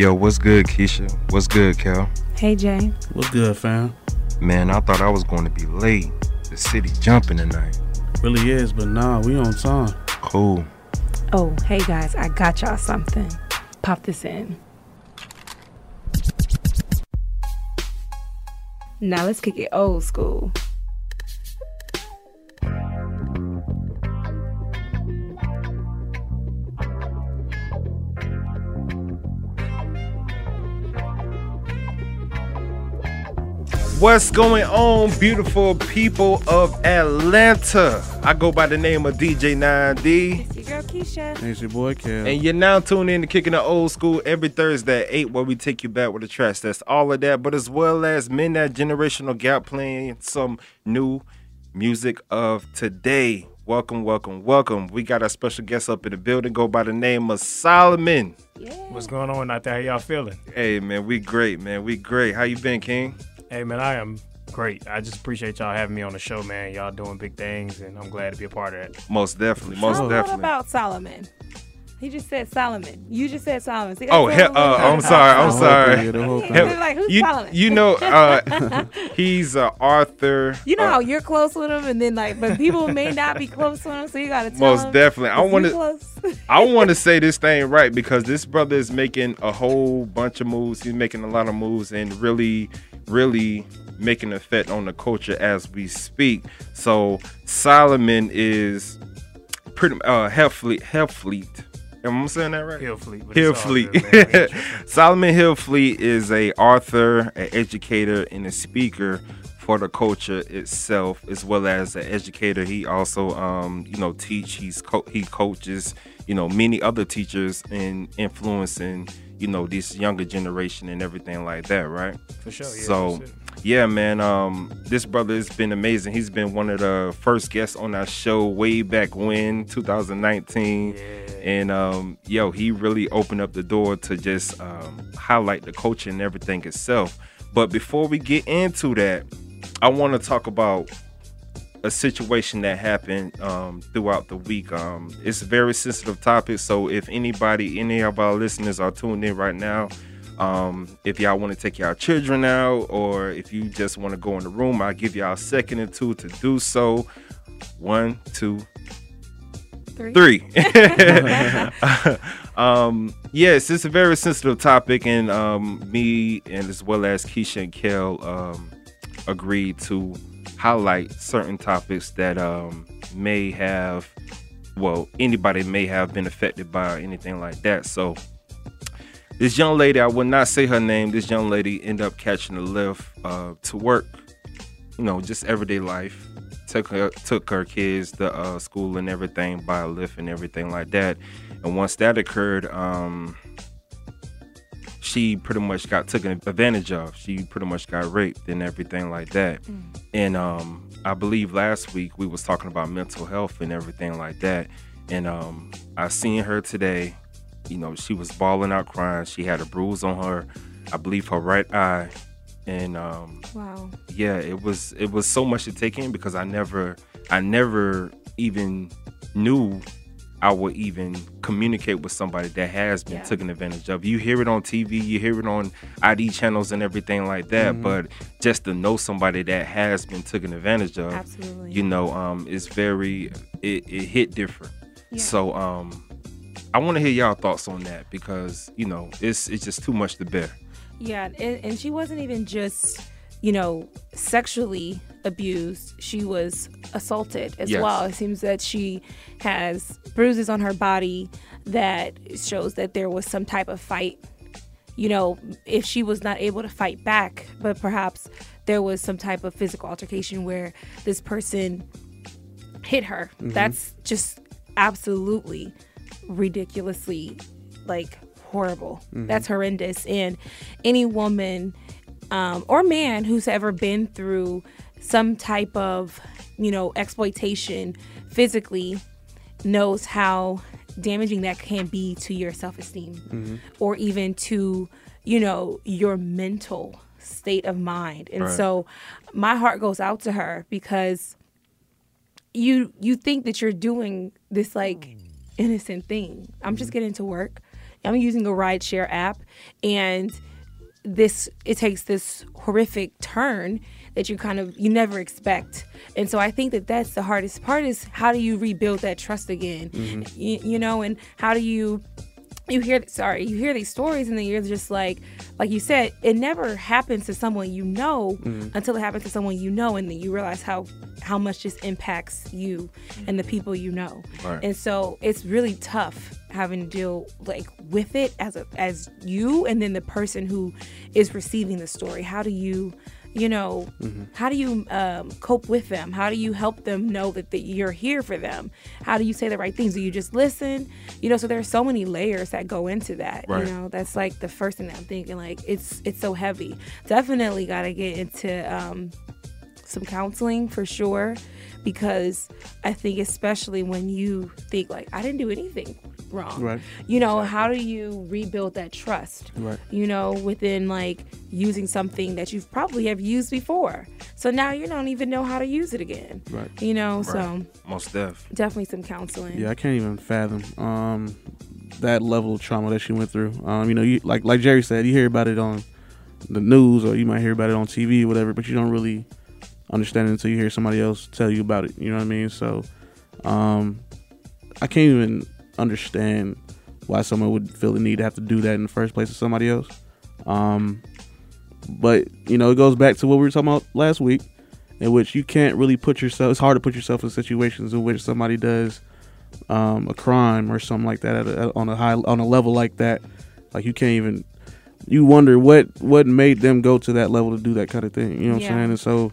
Yo, what's good, Keisha? What's good, Cal? Hey, Jay. What's good, fam? Man, I thought I was going to be late. The city jumping tonight. Really is, but nah, we on time. Cool. Oh, hey guys, I got y'all something. Pop this in. Now let's kick it old school. What's going on, beautiful people of Atlanta? I go by the name of DJ 9D. It's your girl Keisha. It's your boy, Cal. And you're now tuned in to Kicking the Old School every Thursday at 8, where we take you back with the tracks. That's all of that, but as well as Midnight Generational Gap playing some new music of today. Welcome, welcome, welcome. We got our special guest up in the building, go by the name of Solomon. Yeah. What's going on out there? How y'all feeling? Hey man, we great, man. We great. How you been, King? Hey man, I am great. I just appreciate y'all having me on the show, man. Y'all doing big things, and I'm glad to be a part of it. Most definitely, most How definitely. What about Solomon? He just said Solomon. You just said Solomon. See, Oh, he- uh, I'm sorry, I'm sorry. thing, the whole they're like, who's you, Solomon? you know, uh, he's uh, Arthur. You know uh, how you're close with him, and then like, but people may not be close with him, so you gotta tell most him, definitely. I want to. I want to say this thing right because this brother is making a whole bunch of moves. He's making a lot of moves and really, really making an effect on the culture as we speak. So Solomon is pretty uh Health Fleet. Am I saying that right? Hill Fleet. Hill Fleet. good, man. I ain't tripping. Solomon Hill Fleet is a author, an educator, and a speaker for the culture itself, as well as an educator. He also, um, you know, teach. He's co- he coaches, you know, many other teachers in influencing, you know, this younger generation and everything like that, right? For sure. Yeah, So, that's it. Yeah, man. Um, this brother has been amazing. He's been one of the first guests on our show way back when, 2019. Yeah. And um, yo, he really opened up the door to just um, highlight the culture and everything itself. But before we get into that, I want to talk about a situation that happened um, throughout the week. Um, it's a very sensitive topic, so if anybody, any of our listeners are tuned in right now, um, if y'all want to take y'all children out, or if you just want to go in the room, I'll give y'all a second or two to do so. One, two, Three. three. um, yes, it's a very sensitive topic, and um, me and as well as Keisha and Kel um, agreed to highlight certain topics that um, may have, well, anybody may have been affected by anything like that. So, this young lady, I will not say her name. This young lady ended up catching a lift uh, to work. You know, just everyday life took her took her kids to uh, school and everything by a lift and everything like that. And once that occurred, um, she pretty much got taken advantage of. She pretty much got raped and everything like that. And um, I believe last week we was talking about mental health and everything like that. And um, I seen her today. You know, she was bawling out, crying. She had a bruise on her, I believe her right eye. And um, Wow. yeah it was it was so much to take in because i never i never even knew i would even communicate with somebody that has been Yeah. taken advantage of you hear it on tv you hear it on id channels and everything like that but just to know somebody that has been taken advantage of Absolutely. you know um it's very it, it hit different Yeah. so um i want to hear y'all thoughts on that because you know it's it's just too much to bear Yeah, and, and she wasn't even just, you know, sexually abused. She was assaulted as Yes. well. It seems that she has bruises on her body that shows that there was some type of fight. You know, if she was not able to fight back, but perhaps there was some type of physical altercation where this person hit her. Mm-hmm. That's just absolutely ridiculously like horrible. That's horrendous. And any woman um, or man who's ever been through some type of, you know, exploitation physically knows how damaging that can be to your self esteem or even to, you know, your mental state of mind. And Right. so my heart goes out to her because you you think that you're doing this like innocent thing. I'm just getting to work. I'm using a rideshare app, and this it takes this horrific turn that you kind of you never expect and so i think that that's the hardest part is how do you rebuild that trust again Mm-hmm. you, you know and how do you you hear sorry you hear these stories and then you're just like like you said it never happens to someone you know Mm-hmm. until it happens to someone you know and then you realize how how much this impacts you and the people you know Right. and so it's really tough having to deal like with it as a as you and then the person who is receiving the story how do you you know how do you um, cope with them? How do you help them know that, that you're here for them? How do you say the right things? Do you just listen? You know so there's so many layers that go into that Right. you know? That's like the first thing that i'm thinking like it's it's so heavy. Definitely got to get into um, some counseling for sure because I think especially when you think like I didn't do anything wrong. Right. You know, how do you rebuild that trust? Right. You know, within like using something that you've probably have used before. So now you don't even know how to use it again. Right. You know, Right. so Most def. definitely some counseling. Yeah, I can't even fathom um, that level of trauma that she went through. Um, you know, you like like Jerry said, you hear about it on the news or you might hear about it on TV or whatever, but you don't really understand it until you hear somebody else tell you about it. You know what I mean? So, um, I can't even understand why someone would feel the need to have to do that in the first place to somebody else. Um, but you know, it goes back to what we were talking about last week, in which you can't really put yourself. It's hard to put yourself in situations in which somebody does um, a crime or something like that at a, on a high on a level like that. Like you can't even. You wonder what what made them go to that level to do that kind of thing. You know what Yeah. I'm saying? And so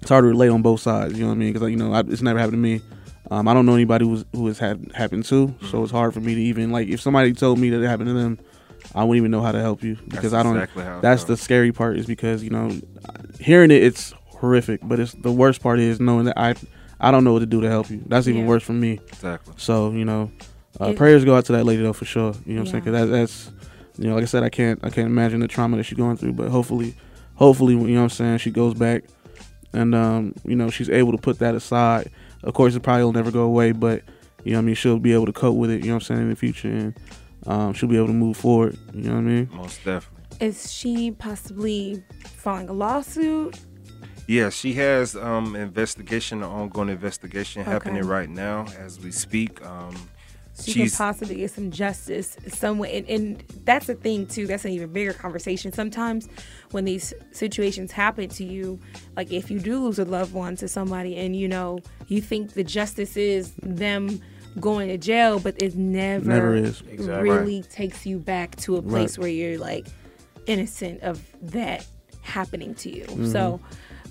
it's hard to relate on both sides. You know what I mean? Because you know I, it's never happened to me. Um, I don't know anybody who's who has had happened to, so it's hard for me to even like if somebody told me that it happened to them, I wouldn't even know how to help you because That's I don't. exactly how that's the scary part is because you know, hearing it it's horrific, but it's the worst part is knowing that I I don't know what to do to help you. That's even Yeah. worse for me. Exactly. So you know, uh, It- prayers go out to that lady though for sure. You know what I'm saying? Yeah. 'Cause that, that's you know, like I said, I can't I can't imagine the trauma that she's going through. But hopefully, hopefully, you know what I'm saying, she goes back and um, you know she's able to put that aside. Of course, it probably will never go away, but you know what I mean she'll be able to cope with it. You know what I'm saying in the future, and um, she'll be able to move forward. You know what I mean? Most definitely. Is she possibly filing a lawsuit? Yeah, she has um investigation, an ongoing investigation happening right now as we speak. Um, she she's can possibly get some justice somewhere. and, and that's the thing too that's an even bigger conversation sometimes when these situations happen to you like if you do lose a loved one to somebody and you know you think the justice is them going to jail but it never, Never is. Exactly. really takes you back to a place Right. where you're like innocent of that happening to you Mm-hmm. so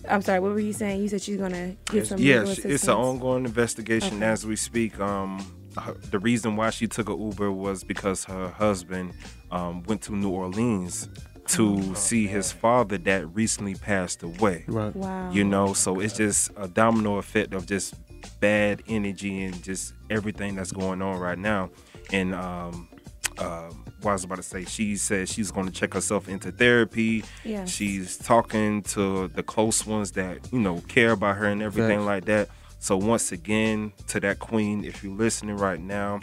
i'm sorry what were you saying you said she's gonna get some Yes, it's an ongoing investigation Okay. as we speak. Um, her, the reason why she took an Uber was because her husband um, went to New Orleans to see his father that recently passed away. Right. wow You know, so it's just a domino effect of just bad energy and just everything that's going on right now. And um, um, what I was about to say, she said she's going to check herself into therapy. Yes. She's talking to the close ones that you know care about her and everything Facts. like that. So once again, to that queen, if you're listening right now,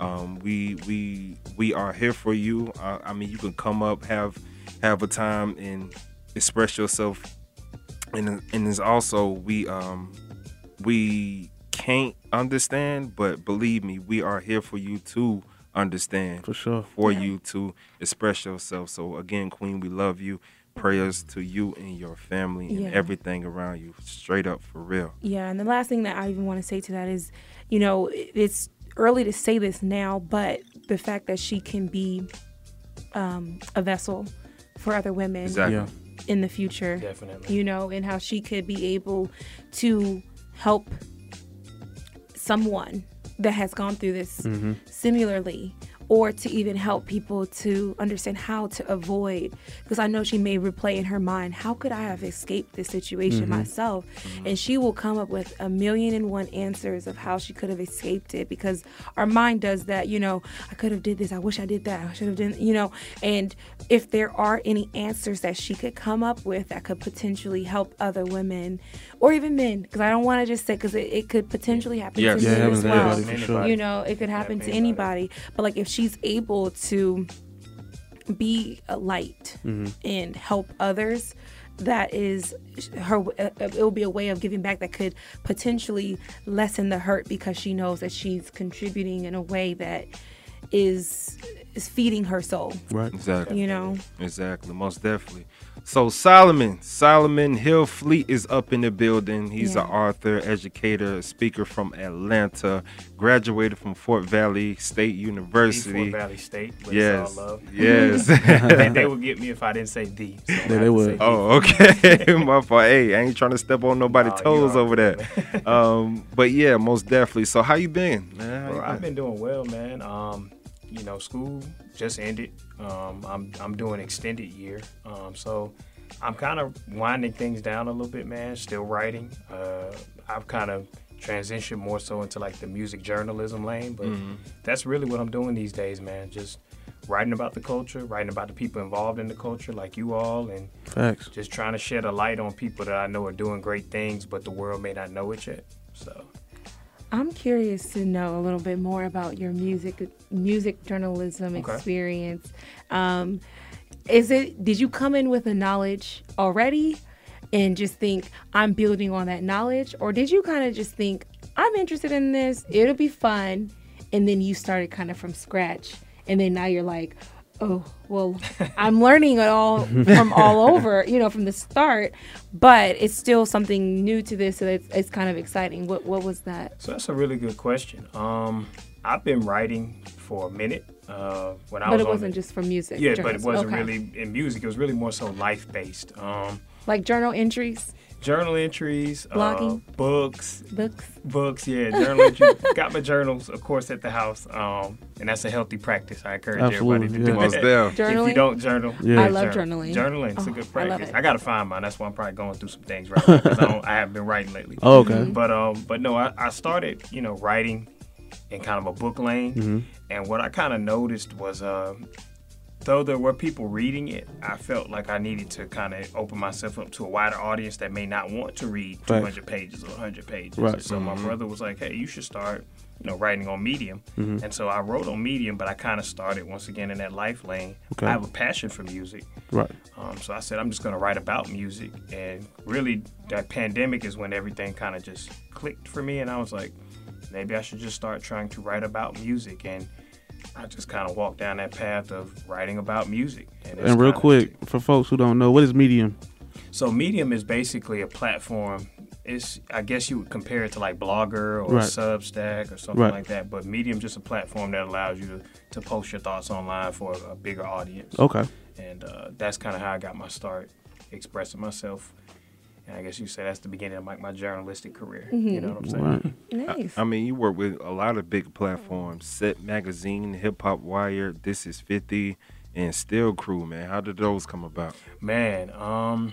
um, we we we are here for you. Uh, I mean, you can come up, have have a time, and express yourself. And and there's also we um we can't understand, but believe me, we are here for you to understand For sure. for Yeah. you to express yourself. So again, Queen, we love you. Prayers to you and your family and Yeah. everything around you. Straight up for real. Yeah, and the last thing that I even want to say to that is, you know, it's early to say this now, but the fact that she can be um, a vessel for other women Exactly. Yeah. in the future, Definitely. you know, and how she could be able to help someone that has gone through this Mm-hmm. similarly or to even help people to understand how to avoid because i know she may replay in her mind how could i have escaped this situation mm-hmm. myself? Mm-hmm. And she will come up with a million and one answers of how she could have escaped it because our mind does that you know i could have did this i wish i did that i should have done you know? And if there are any answers that she could come up with that could potentially help other women or even men, because I don't want to just say because it, it could potentially happen Yes. to Yeah, men as well. everybody sure. You know, it could happen to anybody. anybody. But like if she's able to be a light Mm-hmm. and help others, that is her. uh, It will be a way of giving back that could potentially lessen the hurt because she knows that she's contributing in a way that is is feeding her soul. Right. Exactly. You know. Exactly, most definitely. So Solomon, Solomon Hill Fleet is up in the building. He's Yeah. an author, educator, speaker from Atlanta, graduated from Fort Valley State The University. Fort Valley State, but Yes, it's all love. yes. they, they would get me if I didn't say the. So Yeah, they would. oh, okay. My fault. Hey, I ain't trying to step on nobody's Nah, you toes over good, there. um, but yeah, most definitely. So how you been, man? How Bro, you I've been doing well, man. Um, you know, school just ended. Um, I'm I'm doing extended year. Um, so I'm kind of winding things down a little bit, man. Still writing. Uh, I've kind of transitioned more so into like the music journalism lane, but that's really what I'm doing these days, man. Just writing about the culture, writing about the people involved in the culture, like you all, and Facts. just trying to shed a light on people that I know are doing great things, but the world may not know it yet. So. I'm curious to know a little bit more about your music music journalism Okay. experience. Um, is it did you come in with a knowledge already and just think I'm building on that knowledge or did you kind of just think I'm interested in this, it'll be fun and then you started kind of from scratch and then now you're like oh well i'm learning it all from all over you know from the start but it's still something new to this so it's, it's kind of exciting what what was that So that's a really good question. Um, I've been writing for a minute. Uh, when I was. but was it wasn't the- just for music yeah, but it wasn't Okay. really in music. It was really more so life based. Um, like journal entries journal entries, Blogging. uh, books, books books. Yeah, journal entries. Got my journals, of course, at the house. Um, and that's a healthy practice. I encourage everybody to Absolutely, do. Most that. definitely. If Journaling? you don't journal, Yeah. I love journal. journaling. Journaling, it's a Oh, good I love practice. it. I, gotta find mine. That's why I'm probably going through some things right now because I, don't- I haven't been writing lately. Oh, okay. But um, but no, I, I started, you know, writing in kind of a book lane, Mm-hmm. and what I kind of noticed was, uh, though there were people reading it, I felt like I needed to kind of open myself up to a wider audience that may not want to read Facts. 200 pages or 100 pages. Right. So my brother was like, "Hey, you should start." You know, writing on Medium, Mm-hmm. and so I wrote on Medium, but I kind of started once again in that life lane. Okay. I have a passion for music, Right. um, so I said, I'm just going to write about music. And really, that pandemic is when everything kind of just clicked for me. And I was like, maybe I should just start trying to write about music. And I just kind of walked down that path of writing about music. it's And real quick, for folks who don't know, what is Medium? So Medium is basically a platform. It's I guess you would compare it to like Blogger or Right. Substack or something Right. like that. But Medium just a platform that allows you to, to post your thoughts online for a, a bigger audience. Okay. and uh, that's kind of how I got my start expressing myself. And I guess you say that's the beginning of like my journalistic career. You know what I'm saying? Right. nice I mean, you work with a lot of big platforms: Set Magazine, Hip Hop Wire, This Is Fifty, and Still Crew. Man, how did those come about? Man, um,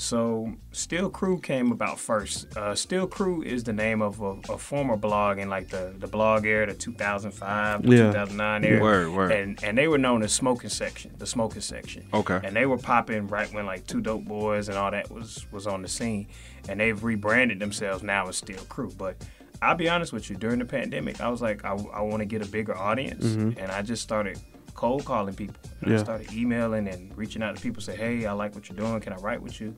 so Steel Crew came about first. Uh, Still Crew is the name of a, a former blog in like the, the blog era, the 2005 to Yeah. 2009 era. Word, word. And and they were known as Smoking Section, the Smoking Section. Okay. And they were popping right when like Two Dope Boys and all that was was on the scene, and they've rebranded themselves now as Steel Crew. But I'll be honest with you, during the pandemic, I was like, I, I want to get a bigger audience, and I just started cold calling people. And Yeah. I started emailing and reaching out to people, say, hey, I like what you're doing. Can I write with you?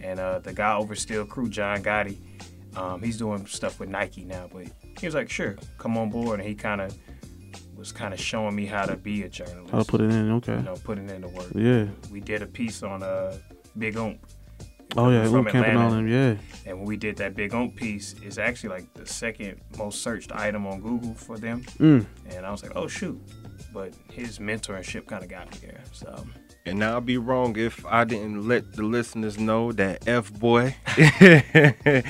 And uh, the guy over Steel Crew, John Gotty, um, he's doing stuff with Nike now, but he was like, sure, come on board. And he kind of was kind of showing me how to be a journalist. How to put it in? Okay. You know, putting in the work. Yeah. We did a piece on uh, Big Ump. Oh yeah. From Atlanta. on them. Yeah. And when we did that Big Ump piece, it's actually like the second most searched item on Google for them. Mm. And I was like, oh, shoot. But his mentorship kind of got me there. So, And I'll be wrong if I didn't let the listeners know that F Boy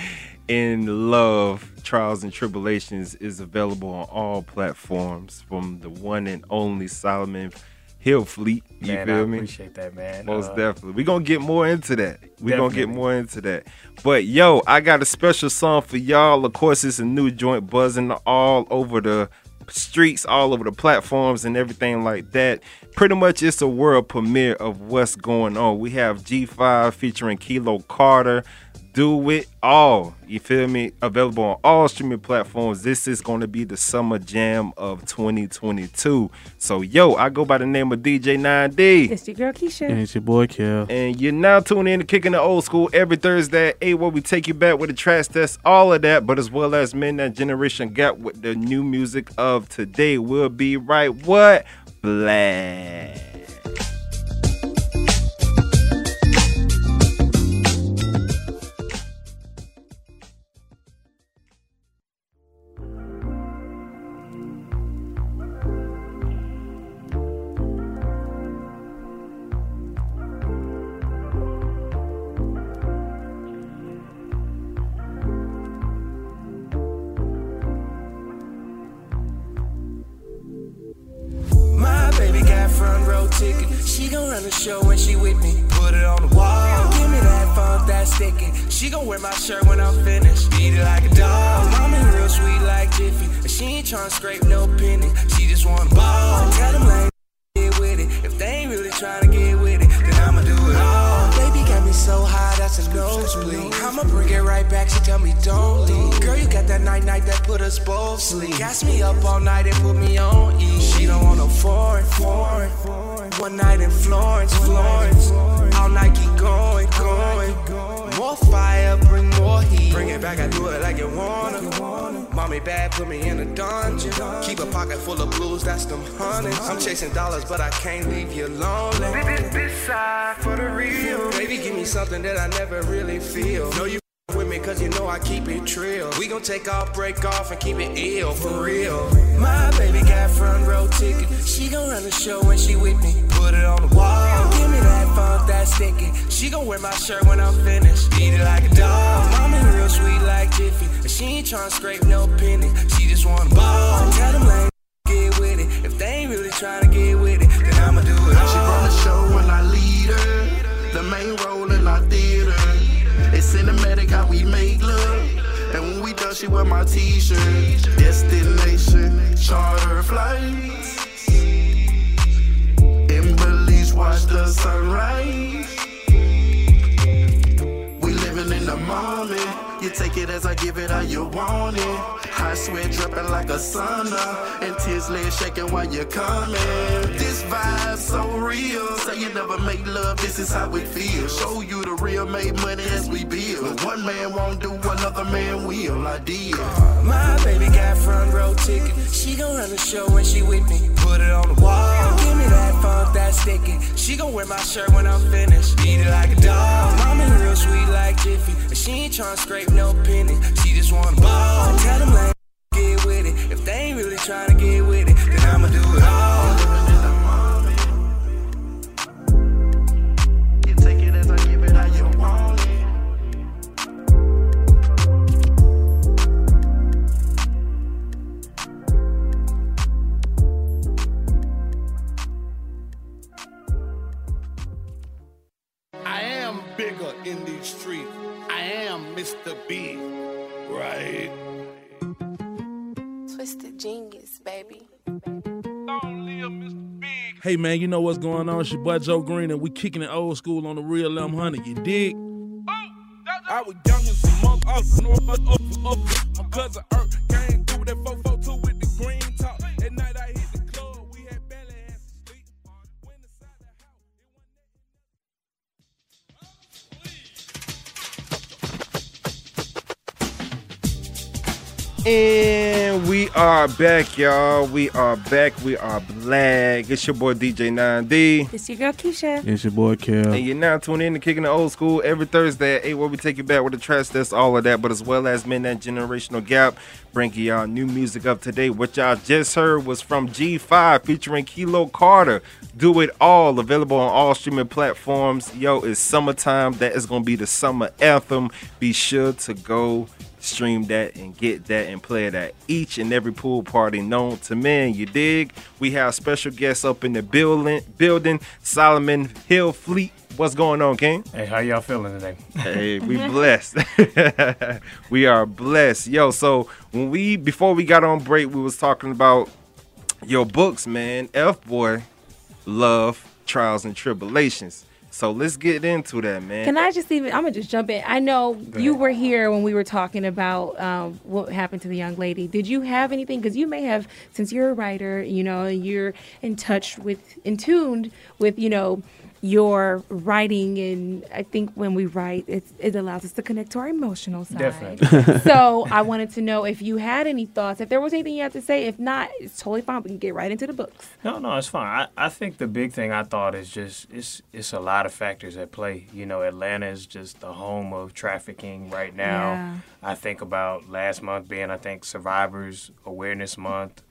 in Love Trials and Tribulations is available on all platforms from the one and only Solomon Hill Fleet. You man, I feel me? appreciate that, man. Most Uh, definitely. We're gonna get more into that. We're gonna get more into that. But yo, I got a special song for y'all. Of course, it's a new joint buzzing all over the streets, all over the platforms and everything like that. Pretty much it's a world premiere of what's going on. We have G5 featuring Kilo Carter, Do It All. You feel me? Available on all streaming platforms. This is going to be the summer jam of 2022. So, yo, I go by the name of DJ 9D. It's your girl Keisha. And it's your boy Kel. And you're now tuning in to Kicking the Old School every Thursday at 8, where we take you back with the trash test, all of that, but as well as Men That Generation Gap with the new music of today. We'll be right what? Black. Gon' show when she with me. Put it on the wall. Give me that funk that's sticking. She gon' wear my shirt when I'm finished. Beat it like a dog. Mommy real sweet like Jiffy. And she ain't tryna scrape no penny. She just wanna ball. Tell them like get with it. If they ain't really tryna get with it, then I'ma do it all. Oh, baby got me so high, that's a nosebleed. I'ma bring it right back. She tell me don't leave. Girl, you got that night night that put us both sleep. Gas me up all night and put me on E. She don't want no foreign, foreign. One night in Florence, Florence. All night keep going, going. More fire, bring more heat. Bring it back, I do it like you wanna. Mommy bad, put me in a dungeon. Keep a pocket full of blues, that's them hundreds. I'm chasing dollars, but I can't leave you lonely. This side for the real. Baby, give me something that I never really feel. Know you with me cause you know I keep it trill. We gon' take off, break off, and keep it ill for real. My baby got front row ticket. She gon' run the show when she with me. Put it on the wall. Give me that funk that's sticking. She gon' wear my shirt when I'm finished. Beat it like a dog. Mommy real sweet like Jiffy. And she ain't tryna scrape no penny. She just wanna ball. Tell them like get with it. If they ain't really tryna get with it, then I'ma do it all. She run the show and I lead her. The main role in our theater. It's cinematic how we make love. And when we done, she wear my t-shirt. Destination, charter flights. Watch the sunrise. We living in the moment. You take it as I give it how you want it. Hot sweat dripping like a sauna. And tears legs shaking while you're coming. This vibe so real. Say you never make love, this is how it feels. Show you the real, make money as we build. One man won't do, another man will. I did. My baby got front row ticket. She gon' run the show when she with me. Put it on the wall. Give me that funk that's sticking. She gon' wear my shirt when I'm finished. Eat it like a dog. Mommy real sweet like Jiffy. And she ain't tryna scrape no penny. She just wanna ball. Tell them like get with it. If they ain't really tryna get with it, then I'ma do it all. Bigger in these streets. I am Mr. Big, right? Twisted genius, baby. Hey man, you know what's going on? It's your boy Joe Green, and we kicking it old school on the real M100. You dig? I was young as a monk, up, north, up, up, up. My cousin Earth And we are back, y'all. We are back. We are black. It's your boy DJ 9D. It's your girl Keisha. It's your boy Kel. And you're now tuning in to Kicking the Old School every Thursday at 8, where we take you back with the trash that's all of that, but as well as Men That Generational Gap, bringing y'all new music up today. What y'all just heard was from G5 featuring Kilo Carter. Do It All, available on all streaming platforms. Yo, it's summertime. That is going to be the summer anthem. Be sure to go stream that and get that and play it at each and every pool party known to man. You dig? We have special guests up in the building. Building Solomon Hill Fleet. What's going on, King? Hey, how y'all feeling today? Hey, we blessed. we are blessed. Yo, so when we before we got on break, we was talking about your books, man. F boy, love, trials and tribulations. So let's get into that, man. Can I just even? I'm gonna just jump in. I know you were here when we were talking about um, what happened to the young lady. Did you have anything? Because you may have, since you're a writer, you know, you're in touch with, in tuned with, you know, your writing, and I think when we write, it it allows us to connect to our emotional side. Definitely. so I wanted to know if you had any thoughts, if there was anything you had to say. If not, it's totally fine. We can get right into the books. No, no, it's fine. I, I think the big thing I thought is just it's it's a lot of factors at play. You know, Atlanta is just the home of trafficking right now. Yeah. I think about last month being I think Survivors Awareness Month,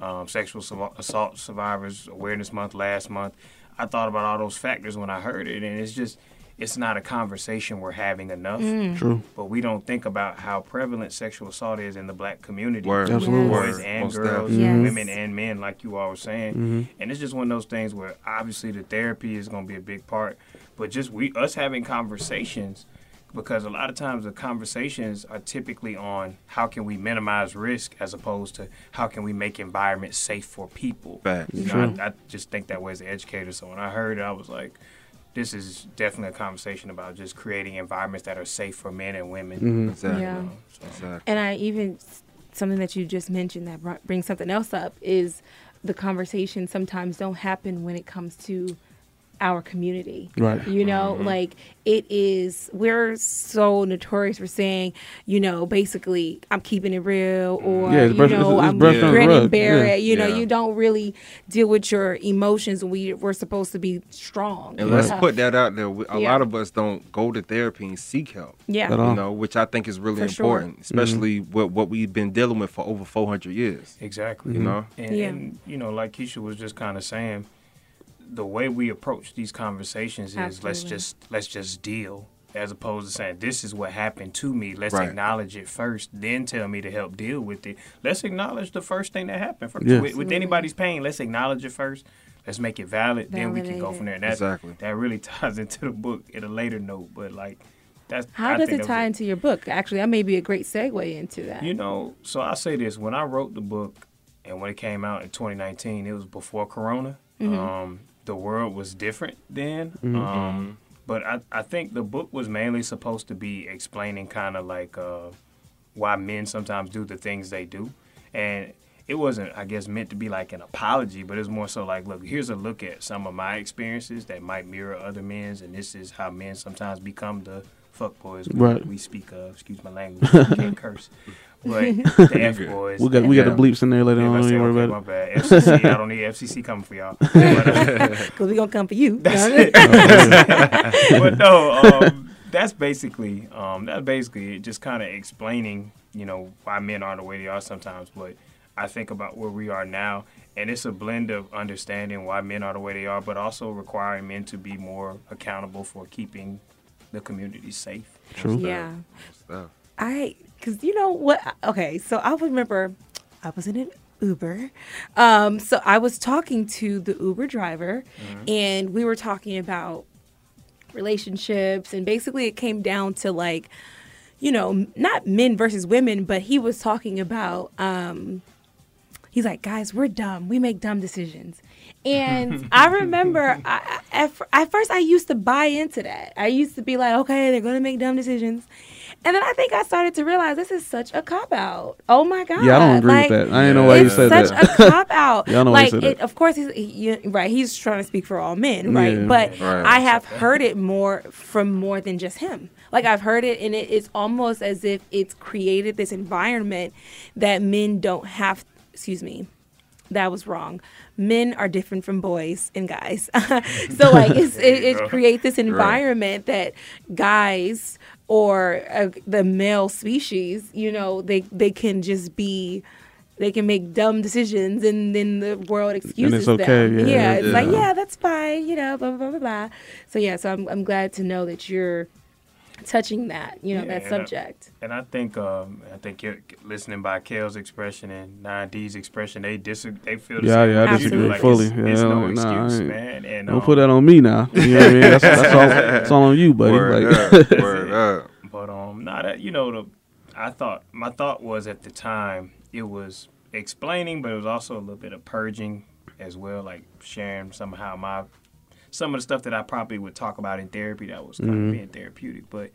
um, Sexual Assault Survivors Awareness Month last month. I thought about all those factors when I heard it, and it's just it's not a conversation we're having enough. Mm. True. But we don't think about how prevalent sexual assault is in the black community. Word. with Absolutely. Boys and Most girls, definitely. Yes. women and men, like you all were saying. Mm-hmm. And it's just one of those things where obviously the therapy is going to be a big part, but just we us having conversations because a lot of times the conversations are typically on how can we minimize risk as opposed to how can we make environments safe for people. Facts. You know, I, I just think that way as an educator. So when I heard it, I was like, this is definitely a conversation about just creating environments that are safe for men and women. Mm-hmm. Exactly. Yeah. So, Exactly. And I even something that you just mentioned that brings something else up is the conversations sometimes don't happen when it comes to our community. Right. You know, mm-hmm. like it is we're so notorious for saying, you know, basically I'm keeping it real mm-hmm. or Yeah, you brush- know, it's- it's I'm brushed grin and bear Yeah. it. You know, Yeah. you don't really deal with your emotions we we're supposed to be strong. And let's tough. put that out there. We- A Yeah. lot of us don't go to therapy and seek help. Yeah. At all. You know, which I think is really For sure. important, mm-hmm. especially with what we've been dealing with for over 400 years. Exactly. You know, And, Yeah. and you know, like Keisha was just kind of saying, the way we approach these conversations is let's just let's just deal, as opposed to saying this is what happened to me. Let's Right. acknowledge it first, then tell me to help deal with it. Let's acknowledge the first thing that happened first. Yeah. With, with anybody's pain, let's acknowledge it first. Let's make it valid, then we can go from there. And that, Exactly. That really ties into the book at a later note, but like that's How I does think it that was tie into your book? Actually, that may be a great segue into that. you know, so I say this: when I wrote the book, and when it came out in 2019, it was before Corona. Um, the world was different then. Um, but I, I think the book was mainly supposed to be explaining kind of like uh, why men sometimes do the things they do, and it wasn't, I guess, meant to be like an apology, but it's more so like, look, here's a look at some of my experiences that might mirror other men's, and this is how men sometimes become the fuckboys we, Right. we speak of. Excuse my language, can't curse. But the F boys. We got we got the bleeps in there later Yeah, on. I Don't say, you worry okay, about my it. bad. FCC, I don't need FCC coming for y'all. Uh, Because we're going to come for you. but no, um, that's basically um, that's basically it, just kind of explaining, you know, why men are the way they are sometimes. But I think about where we are now, and it's a blend of understanding why men are the way they are, but also requiring men to be more accountable for keeping the community safe. True. yeah. Stuff. I, because you know what? Okay, so I remember I was in an Uber. Um, so I was talking to the Uber driver, and we were talking about relationships, and basically it came down to like, you know, not men versus women, but he was talking about. Um, he's like, guys, we're dumb. We make dumb decisions. And I remember I, I- at, at first I used to buy into that. I used to be like, okay, they're going to make dumb decisions. And then I think I started to realize this is such a cop out. Oh my God. Yeah, I don't agree with that. I didn't know why you said that. it's such a cop out. Yeah, I know why you like, said that. it, of course, he's, he, right. He's trying to speak for all men, right? Yeah. But Right. I have heard it more from more than just him. Like I've heard it, and it, it's almost as if it's created this environment that men don't have. Excuse me, that was wrong. Men are different from boys and guys. so like it's, it, it creates this environment that guys or uh, the male species, you know, they they can just be. They can make dumb decisions, and then the world excuses okay, them. yeah, yeah, it's like yeah. yeah, that's fine, you know, blah blah blah blah. blah. So yeah, so I'm I'm glad to know that you're touching that, you know, Yeah, that and I- subject. And I think um, I think you're listening by Kale's expression and 9D's expression, they disagree. They feel the Yeah, same yeah, I way you do. disagree Like, fully. It's, Yeah, it's no nah, I excuse, man. And Don't um, put that on me now. You know what I mean? That's, that's all. That's all on you, buddy. Word Like, up. Word up. But um, not that you know the. I thought my thought was at the time it was explaining, but it was also a little bit of purging as well, like sharing somehow my some of the stuff that I probably would talk about in therapy that was kind Mhm. of being therapeutic. But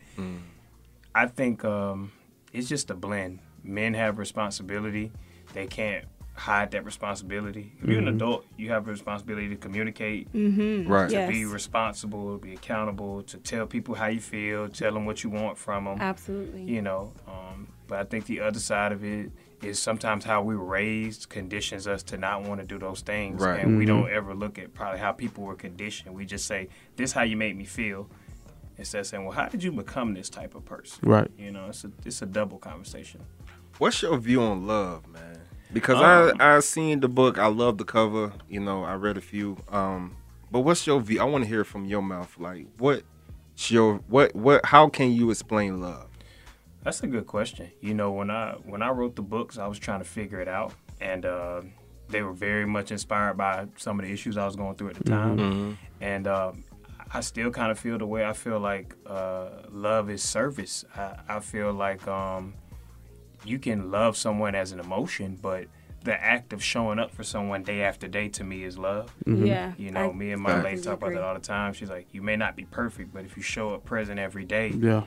I think um, it's just a blend. Men have responsibility; they can't hide that responsibility. If you're an Mhm. adult, you have a responsibility to communicate, Mhm. Right. To be responsible, be accountable, to tell people how you feel, tell them what you want from them. Absolutely. You know, um, but I think the other side of it is sometimes how we were raised conditions us to not want to do those things, Right. and we Mhm. don't ever look at probably how people were conditioned. We just say, "This how you make me feel." Instead of saying, "Well, how did you become this type of person?" Right. You know, it's a it's a double conversation. What's your view on love, man? Because Um, I I seen the book. I love the cover. You know, I read a few. Um, but what's your view? I want to hear it from your mouth. Like, what's your what what? How can you explain love? That's a good question. You know, when I when I wrote the books, I was trying to figure it out, and uh, they were very much inspired by some of the issues I was going through at the time. Mhm. And um, I still kind of feel the way I feel like uh, love is service. I, I feel like um, you can love someone as an emotion, but the act of showing up for someone day after day to me is love. Mhm. Yeah. You know, I me and my lady completely talk about that all the time. She's like, you may not be perfect, but if you show up present every day, Yeah.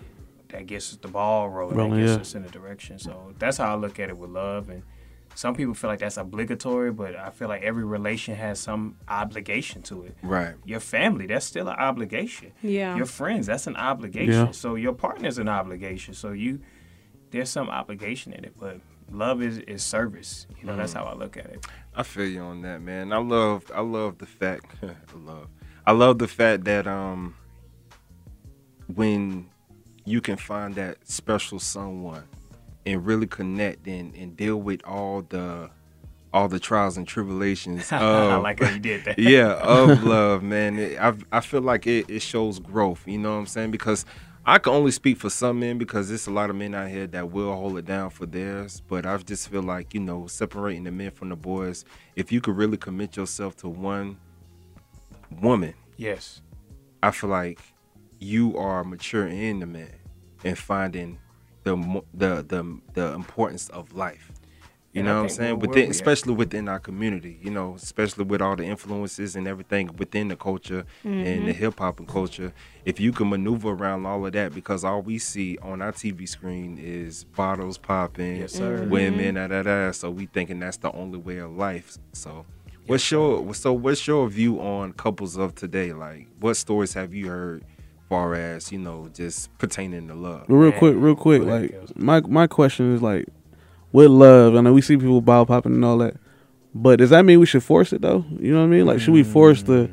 That gets the ball rolling, Rolling, that gets yeah. us in a direction. So that's how I look at it with love. And some people feel like that's obligatory, but I feel like every relation has some obligation to it. Right. Your family, that's still an obligation. Yeah. Your friends, that's an obligation. Yeah. So your partner's an obligation. So you, there's some obligation in it, but love is, is service. You know, that's Mm. how I look at it. I feel you on that, man. I love I love the fact I love I love the fact that um when you can find that special someone and really connect and, and deal with all the all the trials and tribulations I like how you did that. yeah of love man it, I, I feel like it, it shows growth you know what i'm saying because i can only speak for some men because there's a lot of men out here that will hold it down for theirs but i just feel like you know separating the men from the boys if you could really commit yourself to one woman Yes. i feel like you are maturing in the man and finding the the the, the importance of life you And know what I'm saying? where- where Within, we at- especially within our community, you know, especially with all the influences and everything within the culture and the mm-hmm. hip hop and culture. If you can maneuver around all of that, because all we see on our TV screen is bottles popping, Yes, sir. Mm-hmm. women, da da da. So we thinking that's the only way of life. So, what's your so what's your view on couples of today? Like, what stories have you heard, far as you know, just pertaining to love? But real Man, quick, real quick, go like my my question is like, with love, I know we see people bottle popping and all that, but does that mean we should force it though? You know what I mean? Like, should we force the,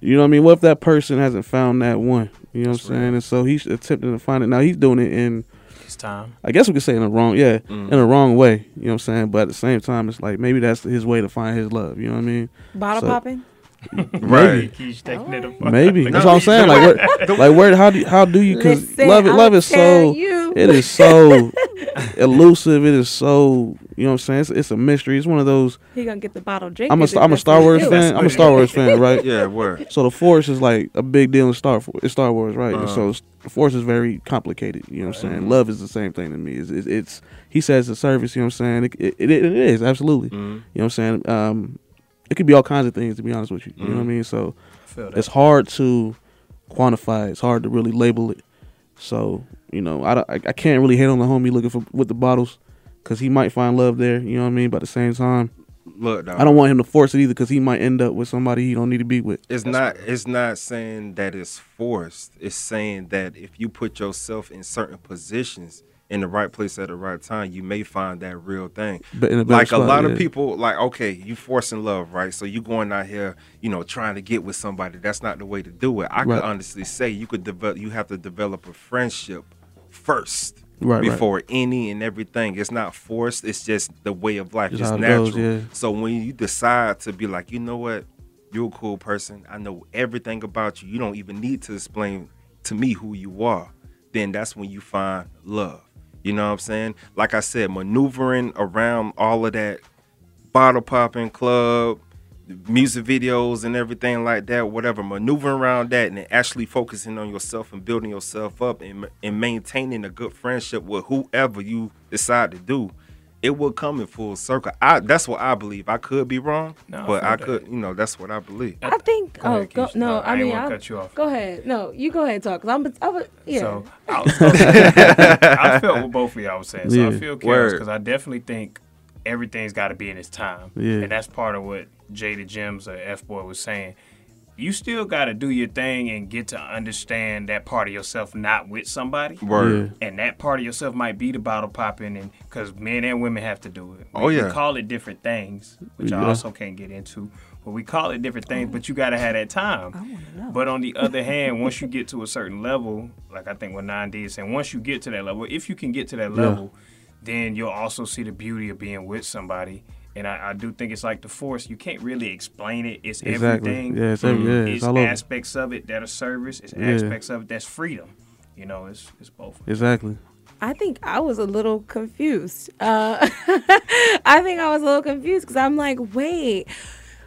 you know what I mean? What if that person hasn't found that one? You know what That's I'm saying? real. And so he's attempting to find it. Now he's doing it in, It's time. I guess we could say in the wrong, yeah, Mm. in the wrong way. You know what I'm saying? But at the same time, it's like maybe that's his way to find his love. You know what I mean? Bottle So- popping. Right. Keys taking it apart. Maybe that's what I'm saying. Like, where, like where? How do you, how do you? Because Listen, love, it, I'll love is so. you. It is so elusive. It is so. You know what I'm saying? It's, it's a mystery. It's one of those. He gonna get the bottle drink. I'm a if I'm a Star Wars fan. I'm a Star Wars fan, right? Yeah, word. So the Force is like a big deal in Star in Star Wars, right? Uh-huh. so the Force is very complicated. You know what I'm saying? Love is the same thing to me. It's, it's, it's he says the service. You know what I'm saying? It, it, it, it is absolutely. Mhm. You know what I'm saying? Um, it could be all kinds of things. To be honest with you, you know what I Mhm. mean? So it's hard to quantify. It's hard to really label it. So you know, I, don't- I, I can't really hate on the homie looking for with the bottles because he might find love there. You know what I mean? But at the same time, Look, dog. I don't want him to force it either because he might end up with somebody he don't need to be with. It's not. It's not saying that it's forced. It's saying that if you put yourself in certain positions in the right place at the right time, you may find that real thing. But in a like lot yeah. of people, like okay, you forcing love, right? So you going out here, you know, trying to get with somebody. That's not the way to do it. I Right. could honestly say you could develop. You have to develop a friendship first. Right, right. before any and everything. It's not forced. It's just the way of life. Just Just, natural. goes, yeah. So when you decide to be like, you know what, you're a cool person. I know everything about you. You don't even need to explain to me who you are. Then that's when you find love. You know what I'm saying? Like I said, maneuvering around all of that bottle popping club, music videos and everything like that, whatever, maneuvering around that and actually focusing on yourself and building yourself up and, and maintaining a good friendship with whoever you decide to do it will come in full circle. I that's what I believe. I could be wrong, No, but feel I could, you know, that's what I believe. I think. Go oh, ahead, go, no, No, I I ain't mean, wanna I'm- cut you off. Go ahead. No, you go ahead and talk. Cause I'm. I would. Yeah. So I, was gonna I felt what both of y'all was saying. So I feel careless Word. because I definitely think everything's got to be in its time. Yeah. And that's part of what Jada Gems or F Boy was saying. You still got to do your thing and get to understand that part of yourself not with somebody. Word. And that part of yourself might be the bottle popping, and because men and women have to do it. Oh, yeah. We call it different things, which I also can't get into. But we call it different things, but you got to have that time. But on the other hand, once you get to a certain level, like I think what Nine D is saying, once you get to that level, if you can get to that Yeah. level, then you'll also see the beauty of being with somebody. And I, I do think it's like the force. You can't really explain it. It's Exactly. everything. Yeah, it's every- yeah, it's it's all over. aspects of it that are service. It's Yeah. aspects of it that's freedom. You know, it's it's both. Exactly. I think I was a little confused. Uh, I think I was a little confused because I'm like, wait,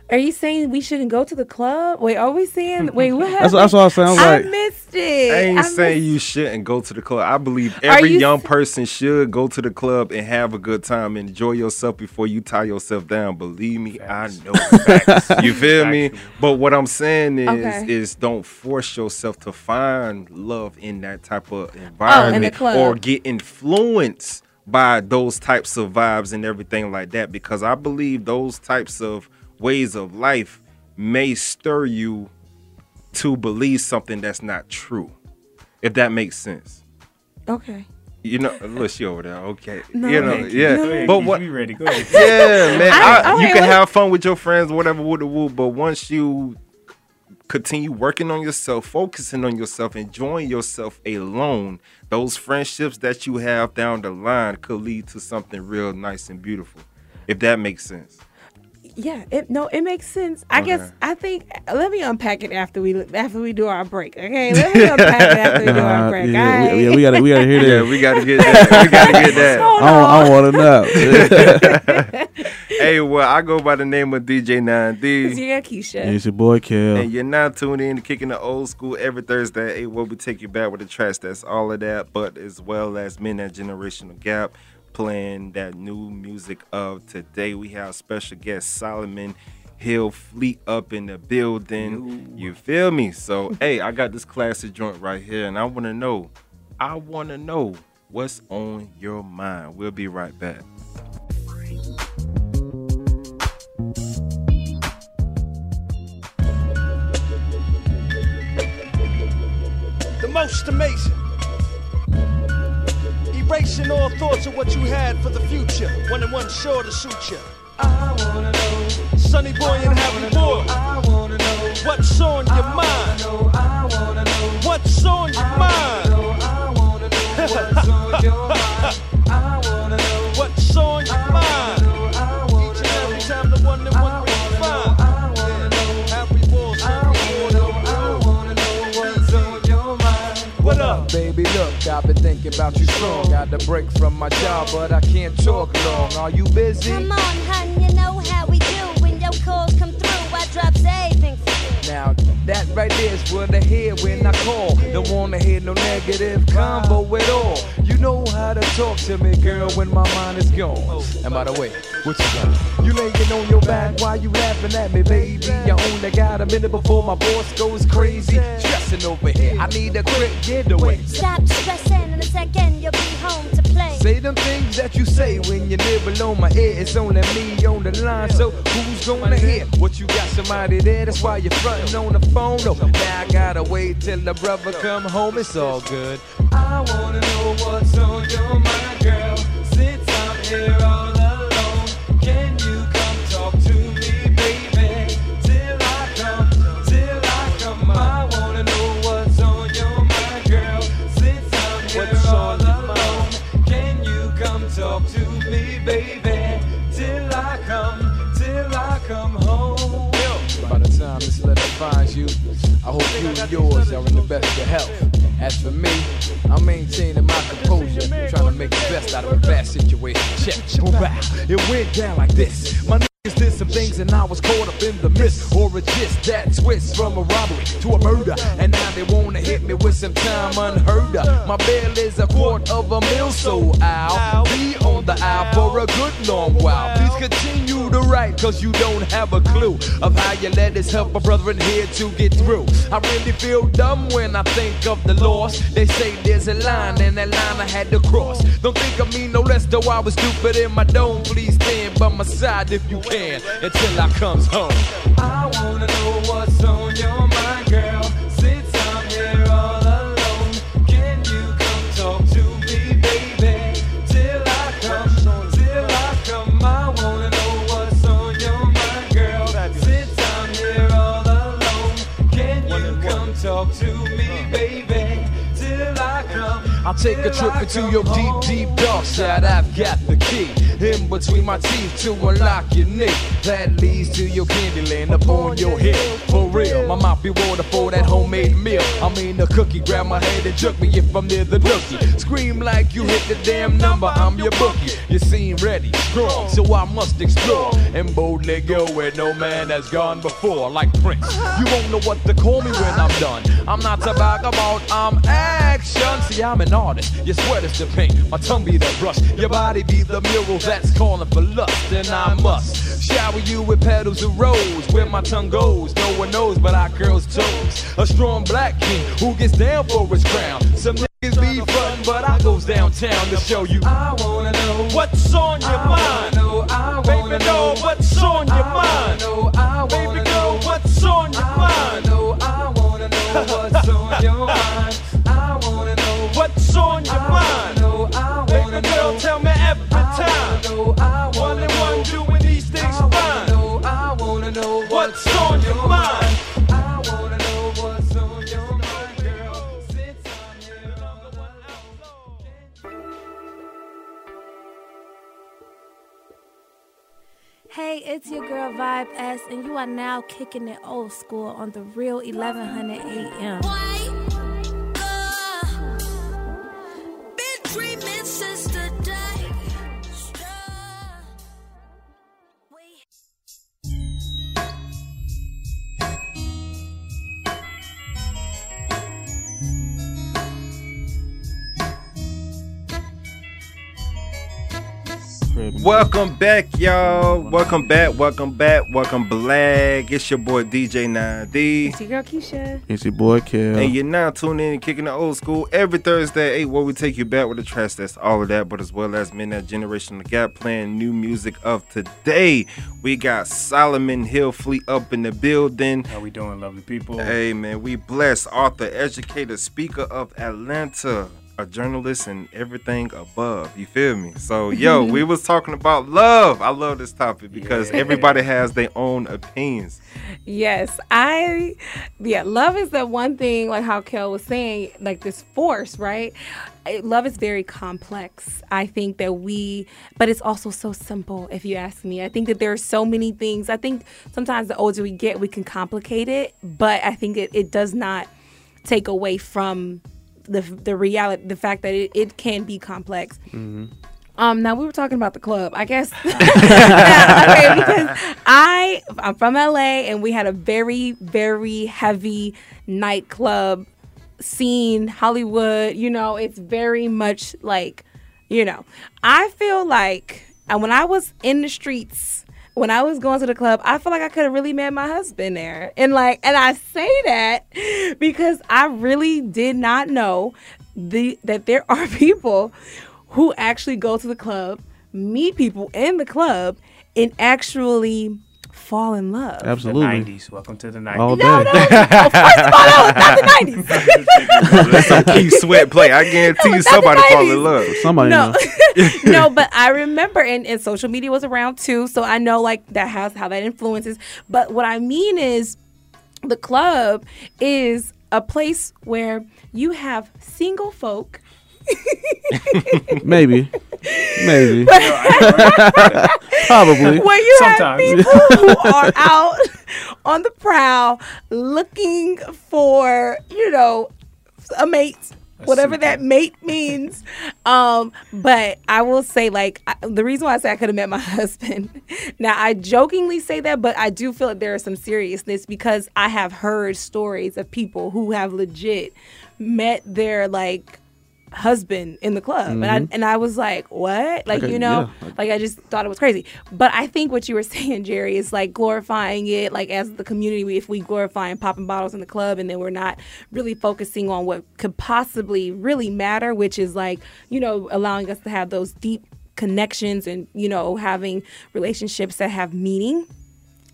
are you saying we shouldn't go to the club? Wait, are we saying? Wait, what happened? That's, that's what I was saying. I was I like, missed it. I ain't I saying missed- you shouldn't go to the club. I believe every you young s- person should go to the club and have a good time, enjoy yourself before you tie yourself down. Believe me, Facts. I know. you feel me? But what I'm saying is, Okay. is don't force yourself to find love in that type of oh, environment club. or get influenced by those types of vibes and everything like that. Because I believe those types of ways of life may stir you to believe something that's not true. If that makes sense. Okay. You know, look, she over there. Okay, No, you know, thank you. yeah. No, Go ahead, but what? we ready? Go ahead. Yeah, man. I- I, okay, oh, you can what- have fun with your friends, whatever, woo the woo. But once you continue working on yourself, focusing on yourself, enjoying yourself alone, those friendships that you have down the line could lead to something real nice and beautiful. If that makes sense. Yeah. It no, it makes sense. I guess I think. Let me unpack it after we after we do our break. Okay. Let me unpack it after we do our break. yeah, all we, yeah, we gotta, we gotta hear that. Yeah, we gotta get that. We gotta get that. I don't, I don't want to know. hey, well, I go by the name of DJ 9D. You got Keisha. it's your boy Kel. And you're now tuned in to Kicking the Old School every Thursday at 8 where we take you back with the trash. that's all of that, but as well as Men That Generational Gap playing that new music of today. We have special guest Solomon Hill Fleet up in the building. You feel me? So, hey, I got this classic joint right here, and I want to know, I want to know what's on your mind. We'll be right back. the most amazing. Erasing all thoughts of what you had for the future. One and one sure to suit you. I wanna know. Sunny boy and happy boy. I wanna know. What's on your mind? I wanna know. What's on your mind? I wanna know. What's on your mind? Up? Baby, look, I've been thinking about you strong. Got the break from my job, but I can't talk long. Are you busy? Come on, hun, you know how we do. When your calls come through, I drop for you. Now, that right there is what I hear when I call. Don't wanna hear no negative combo at all. You know how to talk to me, girl, when my mind is gone. And by the way, what you got? You laying on your back, why you laughing at me, baby? I only got a minute before my boss goes crazy. Stressing over here, I need a quick getaway. Stop stressing, in a second you'll be home to play. Say them things that you say when you nibble on my ear. It's only me on the line, so who's gonna hear what you got? Somebody there, that's why you're fronting on the phone. No, now I gotta wait till the brother come home. It's all good. I wanna know what's on your mind, girl. Since I'm here all and yours are in the best of health. As for me, I'm maintaining my composure, trying to make the best out of a bad situation. Check, check, wow. It went down like this. My did some things and I was caught up in the mist? Or a gist that twist from a robbery to a murder? And now they wanna hit me with some time unheard of. My bail is a quarter of a mil so I'll be on the aisle for a good long while. Please continue to write cause you don't have a clue of how your letters help a brother in here to get through. I really feel dumb when I think of the loss. They say there's a line and that line I had to cross. Don't think of me no less though I was stupid in my dome. Please stand by my side if you can until I comes home. I wanna know what's on your mind, girl. Take a trip into your deep, deep dark side. I've got the key in between my teeth to unlock your neck. That leads to your candy land up on your head. For real, my mouth be water for that homemade meal. I mean, the cookie grab my hand and jerk me if I'm near the nookie. Scream like you hit the damn number, I'm your bookie. You seem ready, strong, so I must explore and boldly go where no man has gone before, like Prince. You won't know what to call me when I'm done. I'm not to brag about, I'm action. See, I'm an artist. Your sweat is the paint, my tongue be the brush, your body be the mural that's calling for lust. And I must shower you with petals of rose. Where my tongue goes, no one knows but I curls toes. A strong black king who gets down for his crown. Some niggas be frontin', but I goes downtown to show you. I wanna know What's on your mind? Baby, know what's on your mind. Baby, girl, what's on your mind? I wanna know what's on your mind. Hey, it's your girl Vibe S, and you are now kicking it old school on the real 1100 AM. Been Welcome back, y'all. Welcome back. Welcome back. Welcome black. It's your boy DJ 9D. It's your girl Keisha. It's your boy Kel. And you're now tuning in and kicking the old school every Thursday at 8 where we take you back with the trash that's all of that, but as well as Midnight Generational Gap playing new music of today. We got Solomon Hill Fleet up in the building. How we doing, lovely people? Hey man, we bless author, educator, speaker of Atlanta, a journalist and everything above. You feel me? So yo, we was talking about love. I love this topic because Yeah. everybody has their own opinions. Yes, I yeah, love is the one thing like how Kel was saying, like this force, right? Love is very complex. I think that we but it's also so simple if you ask me. I think that there are so many things. I think sometimes the older we get, we can complicate it, but I think it, it does not take away from the the reality the fact that it, it can be complex. Um, now we were talking about the club. I guess okay, because I I'm from LA and we had a very very heavy nightclub scene. Hollywood, you know, it's very much like, you know, I feel like and when I was in the streets. When I was going to the club, I feel like I could have really met my husband there. And like and I say that because I really did not know the that there are people who actually go to the club, meet people in the club, and actually fall in love. Absolutely. The 90s. Welcome to the 90s. All No, day. no. Oh, first of all, that was not the 90s. Let some Keith Sweat play. I guarantee you was not the somebody fall in love. Somebody no, no, but I remember, and, and social media was around too, so I know like that has how that influences. But what I mean is, the club is a place where you have single folk. Maybe. Maybe. Probably. Where you Sometimes. have people who are out on the prowl looking for, you know, a mate. whatever that mate means. Um, but I will say, like, I, the reason why I say I could have met my husband. Now, I jokingly say that, but I do feel that there is some seriousness because I have heard stories of people who have legit met their like husband in the club and I Mhm. and I was like what like Okay, you know yeah. like I just thought it was crazy but I think what you were saying Jerry is like glorifying it like as the community we- if we glorify and popping bottles in the club and then we're not really focusing on what could possibly really matter which is like you know allowing us to have those deep connections and you know having relationships that have meaning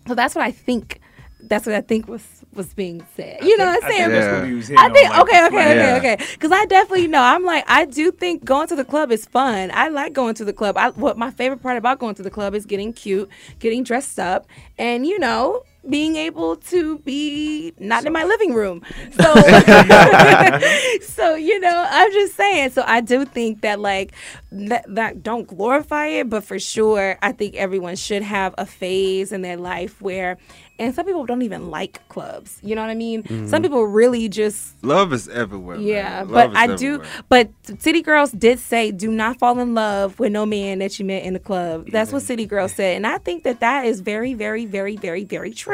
so that's what I think that's what I think was was being said. You know what I'm I think saying? he was hitting I think okay, okay, okay, Yeah. okay. Because I definitely know. I'm like I do think going to the club is fun. I like going to the club. I, what my favorite part about going to the club is getting cute, getting dressed up, and you know being able to be not in my living room. So, so you know, I'm just saying. So I do think that like that, that don't glorify it, but for sure, I think everyone should have a phase in their life where, and some people don't even like clubs. You know what I mean? Some Mhm. people really just Love is everywhere. yeah, but I everywhere. do. But City Girls did say, "Do not fall in love with no man that you met in the club." That's what City Girls said, and I think that that is very, very, very, very, very true.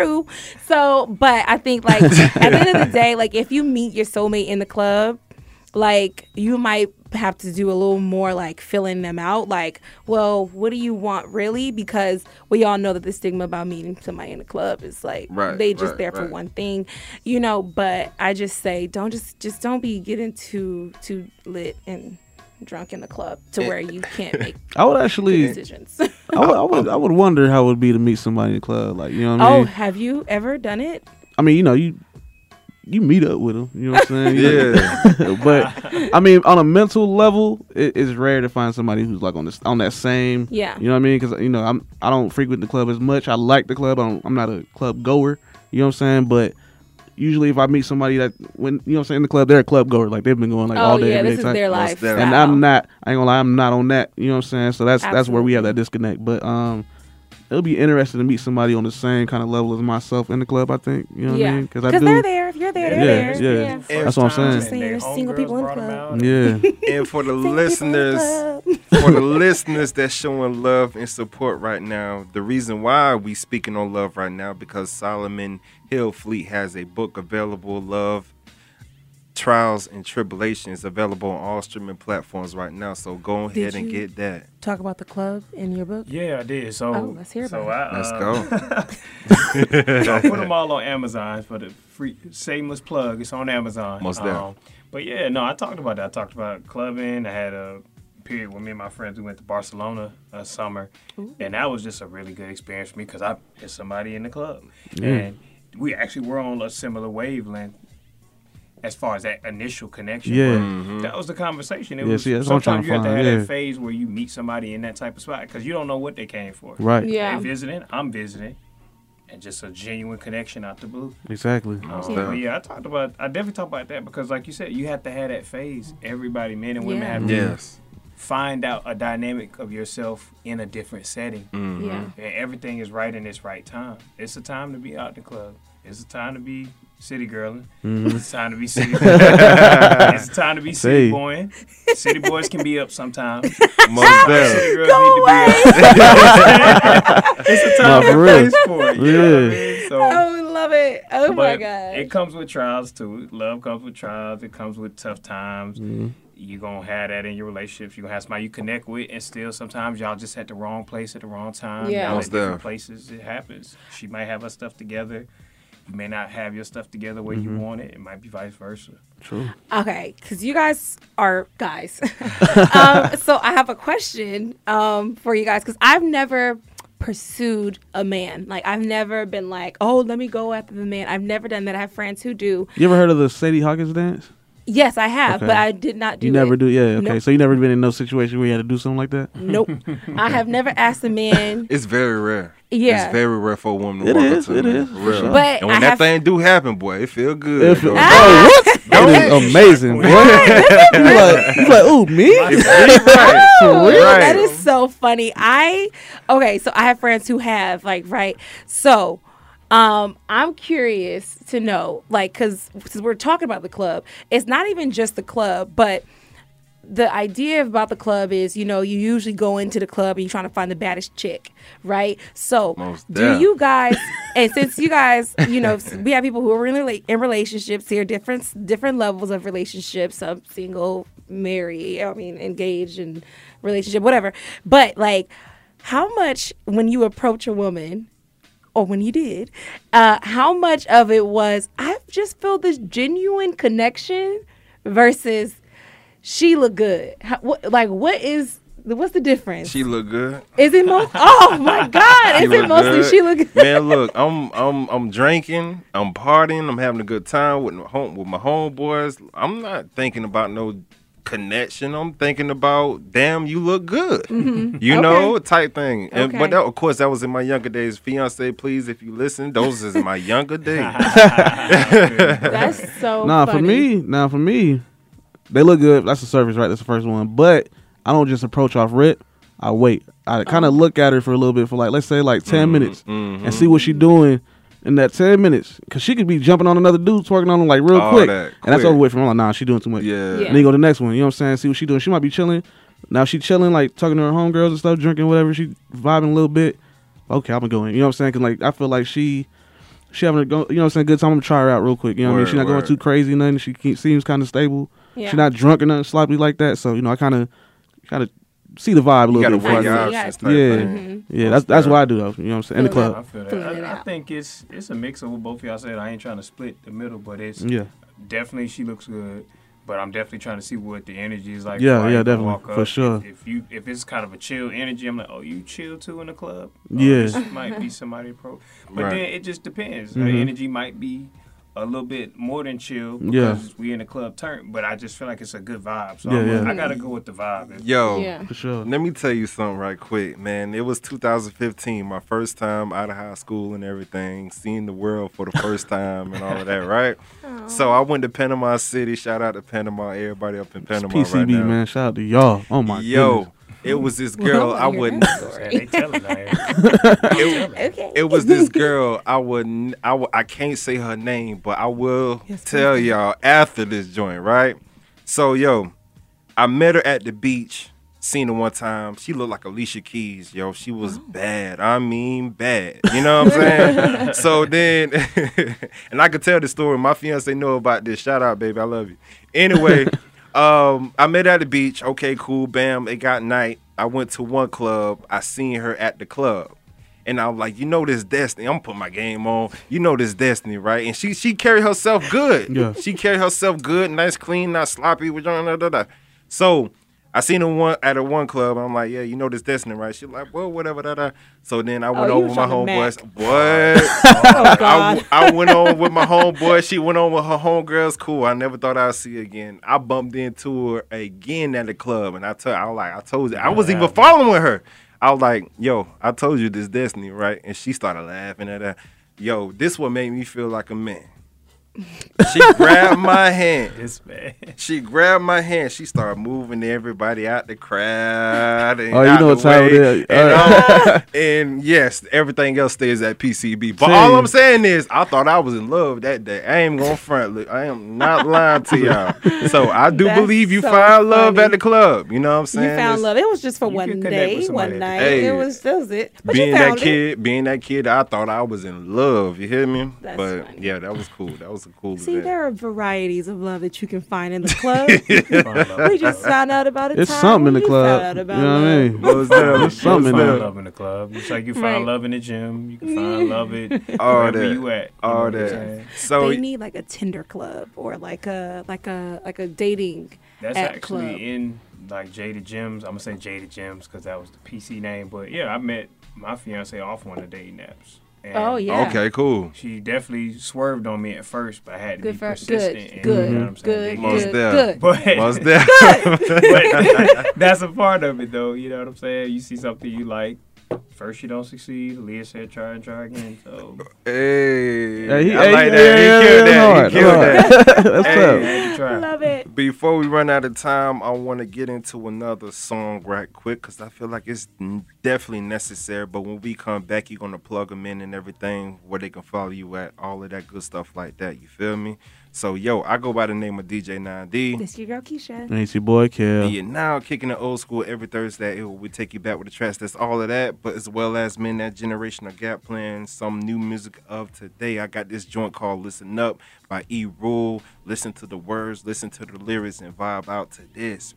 So, but I think like at the end of the day, like if you meet your soulmate in the club, like you might have to do a little more like filling them out. Like well what do you want really? Because we all know that the stigma about meeting somebody in the club is like Right, they just right, there for right. one thing you know? But i just say don't just just don't be getting too too lit and drunk in the club to where you can't make I would actually. decisions I would, I would. I would wonder how it would be to meet somebody in the club. Like you know what I oh mean. have you ever done it I mean, you know, you you meet up with them. You know what I'm saying? Yeah. but I mean, on a mental level, it, it's rare to find somebody who's like on this on that same. Yeah. You know what I mean? Because you know, I'm I don't frequent the club as much. I like the club. I don't, I'm not a club goer. You know what I'm saying? But usually, if I meet somebody that when you know what I'm saying in the club, they're a club goer. Like they've been going like Oh, all day. yeah, every this day is type. their Most lifestyle. And I'm not. I ain't gonna lie. I'm not on that. You know what I'm saying? So that's that's where we have that disconnect. But um. It'll be interesting to meet somebody on the same kind of level as myself in the club. I think you know what I yeah mean? I because do. they're there if you're there they're Yeah, there yeah. That's what I'm saying. just saying there's single people in the club Yeah. and for the Single the listeners, for the listeners that's showing love and support right now, the reason why we speaking on love right now because Solomon Hill Fleet has a book available, Love, Trials and Tribulations, available on all streaming platforms right now. So go ahead Did and you- get that. talk about the club in your book Yeah, I did. So, Oh, let's hear so about I, Let's uh, go. so I put them all on Amazon for the free shameless plug. It's on Amazon. Most um. But yeah, no, I talked about that. I talked about clubbing. I had a period where me and my friends we went to Barcelona a summer, and that was just a really good experience for me because I met somebody in the club, Yeah. and we actually were on a similar wavelength. As far as that initial connection, Yeah. but Mhm. that was the conversation. It Yeah, was see, that's what I'm sometimes you have to find, have yeah. that phase where you meet somebody in that type of spot because you don't know what they came for. Right. Yeah. They visiting, I'm visiting, and just a genuine connection out the blue. Exactly. Um, but yeah, I talked about. I definitely talked about that because, like you said, you have to have that phase. Everybody, men and women, Yeah. have to Yes. find out a dynamic of yourself in a different setting. Mhm. Yeah. And everything is right in its right time. It's a time to be out the club. It's a time to be city girling. Mhm. It's a time to be city. it's a time to be city Say. boying. City boys can be up sometimes. Most city girls Go need to be up. it's a time for and real. place for it. You know what I mean? So, oh love it oh my god It comes with trials too. Love comes with trials. It comes with tough times. Mhm. You're gonna have that in your relationships. You're gonna have somebody you connect with, and still sometimes y'all just at the wrong place at the wrong time. Yeah. Y'all at different places. It happens. She might have her stuff together. You may not have your stuff together where you want it. It might be vice versa. True. Okay, because you guys are guys. um, so I have a question um, for you guys because I've never pursued a man. Like I've never been like, oh, let me go after the man. I've never done that. I have friends who do. You ever heard of the Sadie Hawkins dance? Yes, I have, Okay. but I did not do. you never it. do, yeah. Okay, Nope. so you never been in no situation where you had to do something like that. Nope. I have never asked a man. It's very rare. Yeah. It's very rare for a woman to It walk is, up to it a is, Real. sure. But and when I that thing do happen, boy, it feel good. It feel- though. oh, what? That is amazing, boy. you like, you like, ooh, me? right. Oh, For real. That is so funny. I okay, so I have friends who have like right. So Um, I'm curious to know, like, because since we're talking about the club, it's not even just the club, but the idea about the club is, you know, you usually go into the club and you're trying to find the baddest chick, right? So, Most do you guys, and since you guys, you know, we have people who are rela- in relationships here, different different levels of relationships, some single, married, I mean, engaged and relationship, whatever. But like, how much when you approach a woman or when he did, uh, how much of it was I just feel this genuine connection versus she look good. How, what, like what is what's the difference? She look good. is it most? Oh my God! Is it mostly good. she look good? Man, look, I'm I'm I'm drinking, I'm partying, I'm having a good time with my home with my homeboys. I'm not thinking about no connection. I'm thinking about damn, you look good. Mhm. You Okay. know, type thing. And, but that, of course, that was in my younger days. Fiance, please, if you listen, those is my younger days. That's so. nah, for funny. me, nah, for me, they look good. That's the service, right? That's the first one. But I don't just approach off rip. I wait. I kind Oh. of look at her for a little bit, for like let's say like 10 Mhm, minutes, mhm. and see what she doing in that ten minutes. Cause she could be jumping on another dude, twerking on him like real All quick, that, and that's quick. over with. From I'm like, nah, she doing too much. Yeah. And then you go to the next one. You know what I'm saying? See what she doing. She might be chilling. Now she chilling, like talking to her homegirls and stuff, drinking whatever. She vibing a little bit. Okay, I'm gonna go in. You know what I'm saying? Cause like I feel like she. She having a go, you know what I'm saying, good time. I'm gonna try her out real quick. You know what I mean? Word, She's not going word. too crazy, nothing. She ke- seems kind of stable. Yeah. She's not drunk or nothing sloppy like that. So you know, I kind of, kind of see the vibe a little gotta bit. before I weigh your go. yeah, yeah. That's that's what I do though. You know what I'm saying? In the Feel I club. feel that. I, I think it's it's a mix of what both of y'all said. I ain't trying to split the middle, but it's Yeah. definitely she looks good. But I'm definitely trying to see what the energy is like. Yeah, yeah, even definitely, walk for sure. If, if you if it's kind of a chill energy, I'm like, oh, you chill too in the club. Oh, Yeah. this might be somebody pro. But Right. then it just depends. Her Mhm. energy might be a little bit more than chill Yeah. we in the club turn. But I just feel like it's a good vibe. So Yeah, I'm, yeah. I gotta go with the vibe. Yo, Yeah. For sure. let me tell you something right quick, man. It was 2015, my first time out of high school and everything, seeing the world for the first time and all of that, right? So I went to Panama City. Shout out to Panama, everybody up in It's Panama PCB right now. man. Shout out to y'all. Oh my Yo, goodness. It was this Well, girl I I wouldn't. that story. they telling that. Okay. It was this girl. I wouldn't. I, w- I can't say her name, but I will Yes, tell please. y'all after this joint, right? So yo, I met her at the beach. Seen her one time. She looked like Alicia Keys, yo. She was bad. I mean bad. You know what I'm saying? so then, and I could tell the story. My fiance know about this. Shout out, baby. I love you. Anyway, um, I met at the beach. Okay, cool. Bam. It got night. I went to one club. I seen her at the club. And I was like, you know this Destiny. I'm gonna my game on. You know this Destiny, right? And she she carried herself good. Yeah. She carried herself good, nice, clean, not sloppy. Da, da, da, da. So I seen her one at a one club. I'm like, yeah, you know this Destiny, right? She like, well, whatever, da, da. So then I went Oh, over with my homeboys. What? Oh I. I went on with my homeboy. She went on with her homegirls. Cool. I never thought I'd see her again. I bumped into her again at the club, and I told I was like, I told you, I was even following with her. I was like, yo, I told you this Destiny, right? And she started laughing at her. Yo, this what made me feel like a man. She grabbed my hand. This man. She grabbed my hand. She started moving everybody out the crowd. And Oh, you know what time it way. is. And, um, and yes, everything else stays at PCB. But Same. all I'm saying is, I thought I was in love that day. I ain't gonna front. Look, I am not lying to y'all. So I do That's believe you so find love at the club. You know what I'm saying? You found It's love. It was just for one can day, one night. Hey, it was that was it. But being you that it. kid, being that kid, I thought I was in love. You hear me? That's but funny. yeah, that was cool. That was a cool See, event. there are varieties of love that you can find in the club. We just found out about it. It's something in the club. Found out You about know what I love. mean? Most definitely. There's something in find there. love in the club. It's like you find Right. love in the gym, you can find love it All wherever that. you at. You know All that. So they need like a Tinder club or like a like a like a dating That's app actually club. in like Jaded Gems. I'm gonna say Jaded Gems because that was the PC name. But yeah, I met my fiance off one of the dating apps. And Oh, yeah. okay, cool. She definitely swerved on me at first, but I had to Good be for- persistent. good, and, good, you know what I'm saying? good, Most in. good, deaf. good. But, Most deaf. but that's a part of it, though. You know what I'm saying? You see something you like, first you don't succeed. Leah said try and try again. So Hey, Hey, he- I hey, like that. yeah, he killed yeah, that. hard, he killed that. That's Hey, tough. try. Love it. Before we run out of time, I want to get into another song right quick because I feel like it's definitely necessary. But when we come back, you're gonna plug them in and everything where they can follow you at, all of that good stuff like that. You feel me? So yo, I go by the name of DJ 9D. This your girl Keisha. And it's your boy, Kel. And you're now kicking it old school every Thursday. It will we take you back with the tracks. That's all of that, but as well as men that generational gap playing some new music of today. I got this joint called "Listen Up" by E Rule. Listen to the words, listen to the lyrics, and vibe out to this.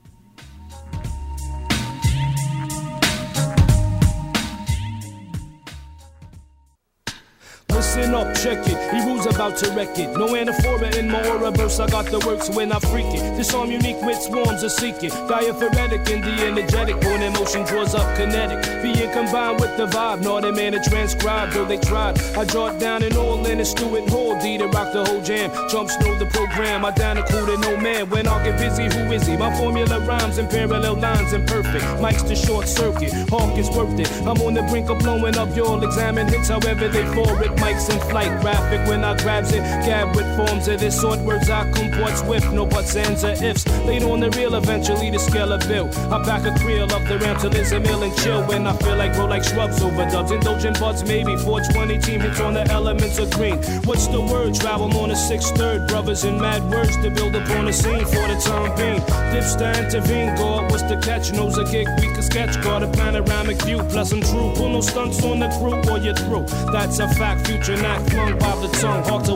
Listen up, check it. Heroes about to wreck it. No anaphora in my aura burst. I got the works when I freak it. This arm unique with swarms of seeking. Diaphoretic and the energetic. Born in motion draws up kinetic. Being combined with the vibe. Not a man to transcribe, though they tried. I it down in all in a Stewart Hall. D to rock the whole jam. Jump know the program. I down a cool to no man. When I get busy, who is he? My formula rhymes in parallel lines and perfect. Mike's the short circuit. Hawk is worth it. I'm on the brink of blowing up. You'll examine hits however they fall it. Mike's in flight. Graphic when I grabs it. Gab with forms of this sort. Words I comport swift. No buts, ands, or ifs. Later on the real, eventually the scale of bill. I back a creel of the ramp till it's a mill and chill. When I feel like grow like shrubs over dubs. Indulgent buds, maybe. 420 team hits on the elements of green. What's the word? Travel on a sixth third. Brothers in mad words to build upon a scene for the time being. Dips to intervene. God, what's the catch? Knows a gig we can sketch. Got a panoramic view. Plus I'm true. Pull no stunts on the crew or you're through. That's a fact. Future flung by the tongue. What the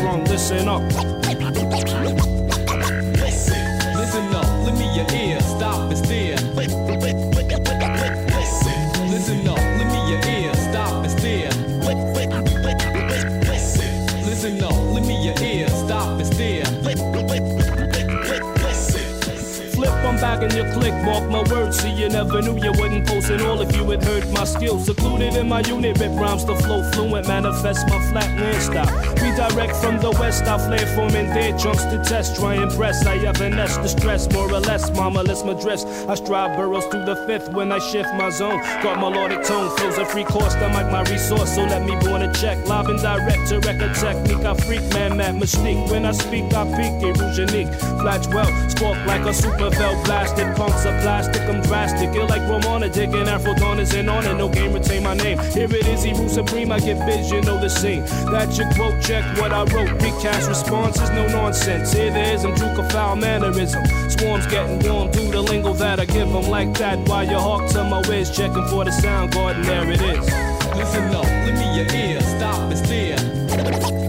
brung. Listen up. Listen up, lend me your ear, stop and stare. Listen up, lend me your ear, stop and stare. Listen up, lend me your ear, stop and stare. Flip, I'm back in your click. Mark my words, see you never knew you wouldn't post it all if you had heard my skills. Secluded in my unit, rip rhymes to flow fluent, manifest my flatland style. Redirect from the west, I flare forming dead chunks to test. Try and press, I evanesce the stress, more or less. Mama, let's my dress. I strive burrows through the fifth when I shift my zone. Got melodic tone, flows a free course, I mic my resource, so let me born a check. Live and direct to record technique. I freak, man, mad mystique. When I speak, I peak, it rouge. Flash well, spark like a super vel blasted. Punks are plastic, I'm drastic. Ill like Ramona, digging Afro Dawners in on it. No game, retain my name. Here it is, Hebrew Supreme. I get vision, know the scene. That your quote, check what I wrote. Big cash responses, no nonsense. There is, I'm juke foul mannerism. Swarms getting warm through the lingo that I give them like that. While you hawk to my whiz, checking for the sound garden, there it is. Listen up, lend me your ear, stop and stare.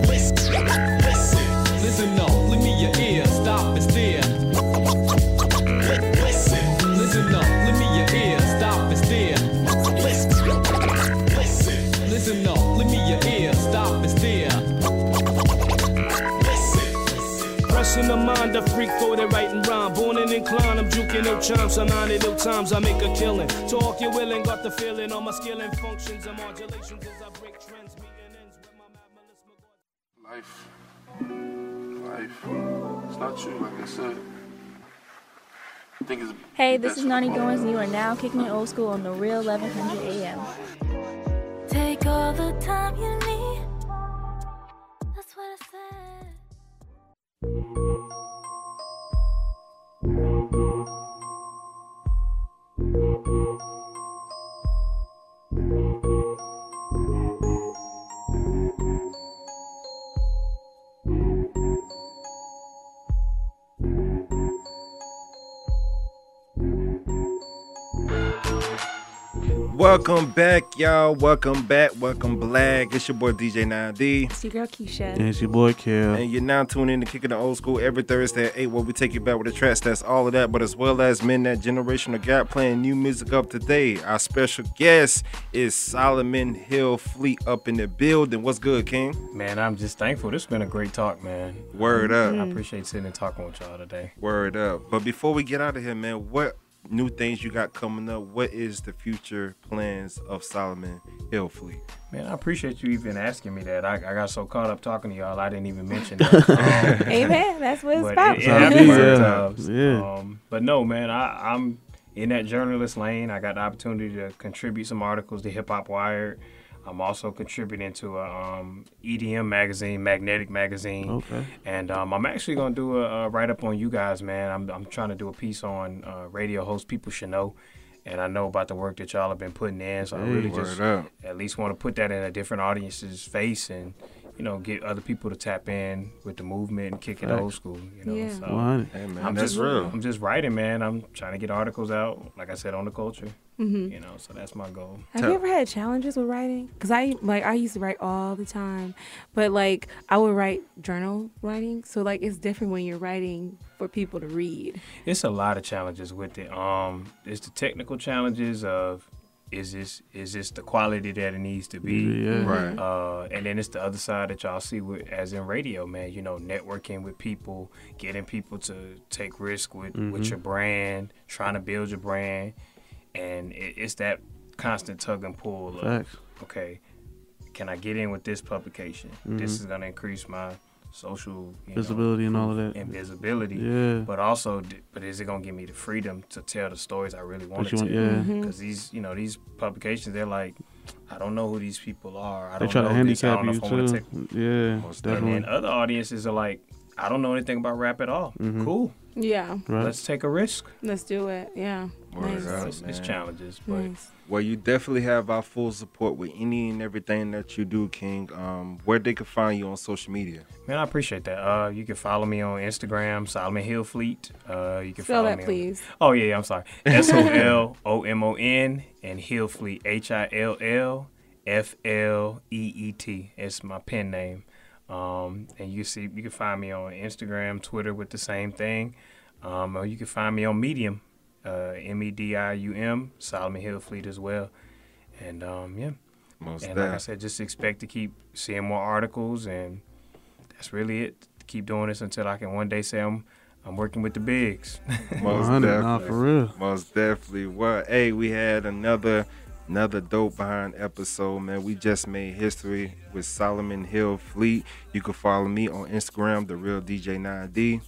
Pressing the mind, a freak for the writing rhyme. Born and inclined, I'm juking no chimes. I'm 90 little times, I make a killing. Talk you willing, got the feeling on my skill and functions and modulations as I break trends. Meeting ends with my Life. Life. It's not true, like I said. I think it's Hey, this is for Nani. Goins, and you are now kicking it old school on the real 1100 AM. Take all the time you need. Thank you. Welcome back, y'all. Welcome back. Welcome black. It's your boy DJ 9D. It's your girl Keisha. And it's your boy, Kel. And you're now tuning in to Kicking the Old School every Thursday at 8 where we take you back with the tracks. That's all of that, but as well as Men That Generational Gap playing new music of today. Our special guest is Solomon Hill Fleet up in the building. What's good, King? Man, I'm just thankful. This has been a great talk, man. Word up. I appreciate sitting and talking with y'all today. Word up. But before we get out of here, man, what new things you got coming up? What is the future plans of Solomon Hill Fleet? Man, I appreciate you even asking me that. I, I got so caught up talking to y'all, I didn't even mention that. Um, Amen. That's what it's but about. It, it happens Yeah. sometimes. Yeah. Um, but no, man, I, I'm in that journalist lane. I got the opportunity to contribute some articles to Hip Hop Wired. I'm also contributing to a um, EDM magazine, Magnetic Magazine. Okay. And um, I'm actually going to do a, a write up on you guys, man. I'm, I'm trying to do a piece on uh, radio hosts people should know. And I know about the work that y'all have been putting in. So I really just up. at least want to put that in a different audience's face and, you know, get other people to tap in with the movement and kick it Facts. old school. You know, Yeah. so Hey, man, I'm that's just real. I'm just writing, man. I'm trying to get articles out, like I said, on the culture. Mhm. You know, so that's my goal. Have you ever had challenges with writing? Because I like I used to write all the time, but like I would write journal writing. So like it's different when you're writing for people to read. It's a lot of challenges with it. Um, it's the technical challenges of is this is this the quality that it needs to be? Yeah. Right. Uh, and then it's the other side that y'all see with as in radio, man. You know, networking with people, getting people to take risk with with Mhm. your brand, trying to build your brand, and it, it's that constant tug and pull of Facts. okay, can I get in with this publication? This Mhm. is gonna increase my social you know, Visibility and all of that. and visibility. Yeah. But also, but is it gonna give me the freedom to tell the stories I really want to you tell? want- yeah. Because these, you know, these publications, they're like, I don't know who these people are. I They don't try to know this. I handicap don't know you if wanna too. take- Yeah, And definitely. then other audiences are like, I don't know anything about rap at all. Mhm. Cool. Yeah, Right. Let's take a risk. let's do it. Yeah, nice. up. It's, it's challenges, but nice. Well, you definitely have our full support with any and everything that you do, King. Um, where they can find you on social media. man, I appreciate that. Uh, you can follow me on Instagram, Solomon Hill Fleet. Uh, you can Spell follow that, me on- please. Oh yeah, yeah, I'm sorry. S O L O M O N and Hill Fleet H I L L F L E E T. It's my pen name. Um, and you see, you can find me on Instagram, Twitter with the same thing. Um, or you can find me on Medium, uh, M E D I U M, Solomon Hill Fleet as well. And um, yeah, Most and like I said, just expect to keep seeing more articles, and that's really it. Keep doing this until I can one day say I'm I'm working with the bigs. Most definitely. nah, for real. Most definitely. Well, hey, we had another another dope behind episode, man. We just made history with Solomon Hill Fleet. You can follow me on Instagram, the real DJ 9D.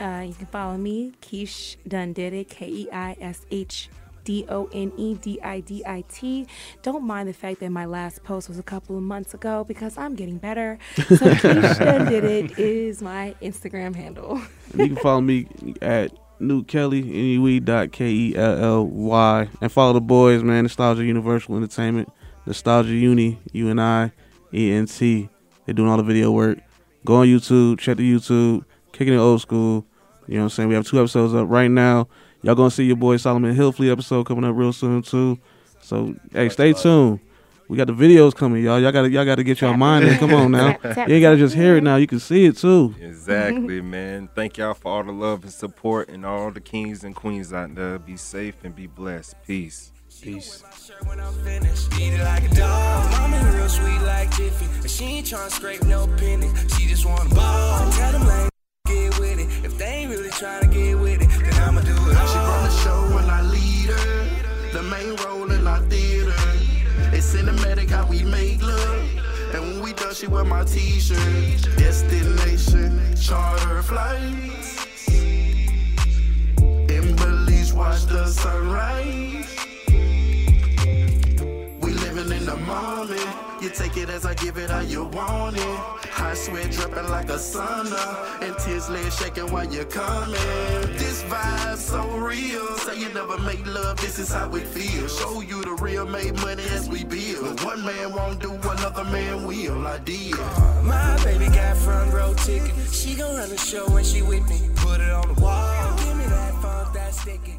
Uh, you can follow me, Keish Done Did K E I S H D O N E D I D I T. Don't mind the fact that my last post was a couple of months ago because I'm getting better. So Keish Done Did It is my Instagram handle. And you can follow me at Nue Kelly, N-U-E dot K-E-L-L-Y. And follow the boys, man. Nostalgia Universal Entertainment. Nostalgia Uni, U-N-I, E-N-T. They're doing all the video work. Go on YouTube, check the YouTube, kicking it old school. You know what I'm saying? We have two episodes up right now. Y'all gonna see your boy Solomon Hillfleet episode coming up real soon too. So hey, stay tuned. We got the videos coming, y'all. Y'all gotta y'all gotta get your mind in. Come on now. Tap, tap, You ain't gotta just hear it now. You can see it too. Exactly, man. Thank y'all for all the love and support and all the kings and queens out there. Be safe and be blessed. Peace. Peace. When I'm finished, eat it like a dog. Mama real sweet like Jiffy, but she ain't tryna scrape no penny. She just wanna ball. Tell them lame get with it. If they ain't really tryna get with it, then I'ma do it. She run the show when I lead her. The main role cinematic how we make love. And when we done, she wear my t-shirt. Destination, charter flights. In Belize, watch the sunrise. Living in the moment. You take it as I give it how you want it. Hot sweat dripping like a sauna. And tears legs shaking while you're coming. This vibe so real. Say you never make love, this is how it feels. Show you the real made money as we build. One man won't do, another man will. I did. My baby got front row ticket. She gon' run the show when she with me. Put it on the wall. Give me that funk that's sticking.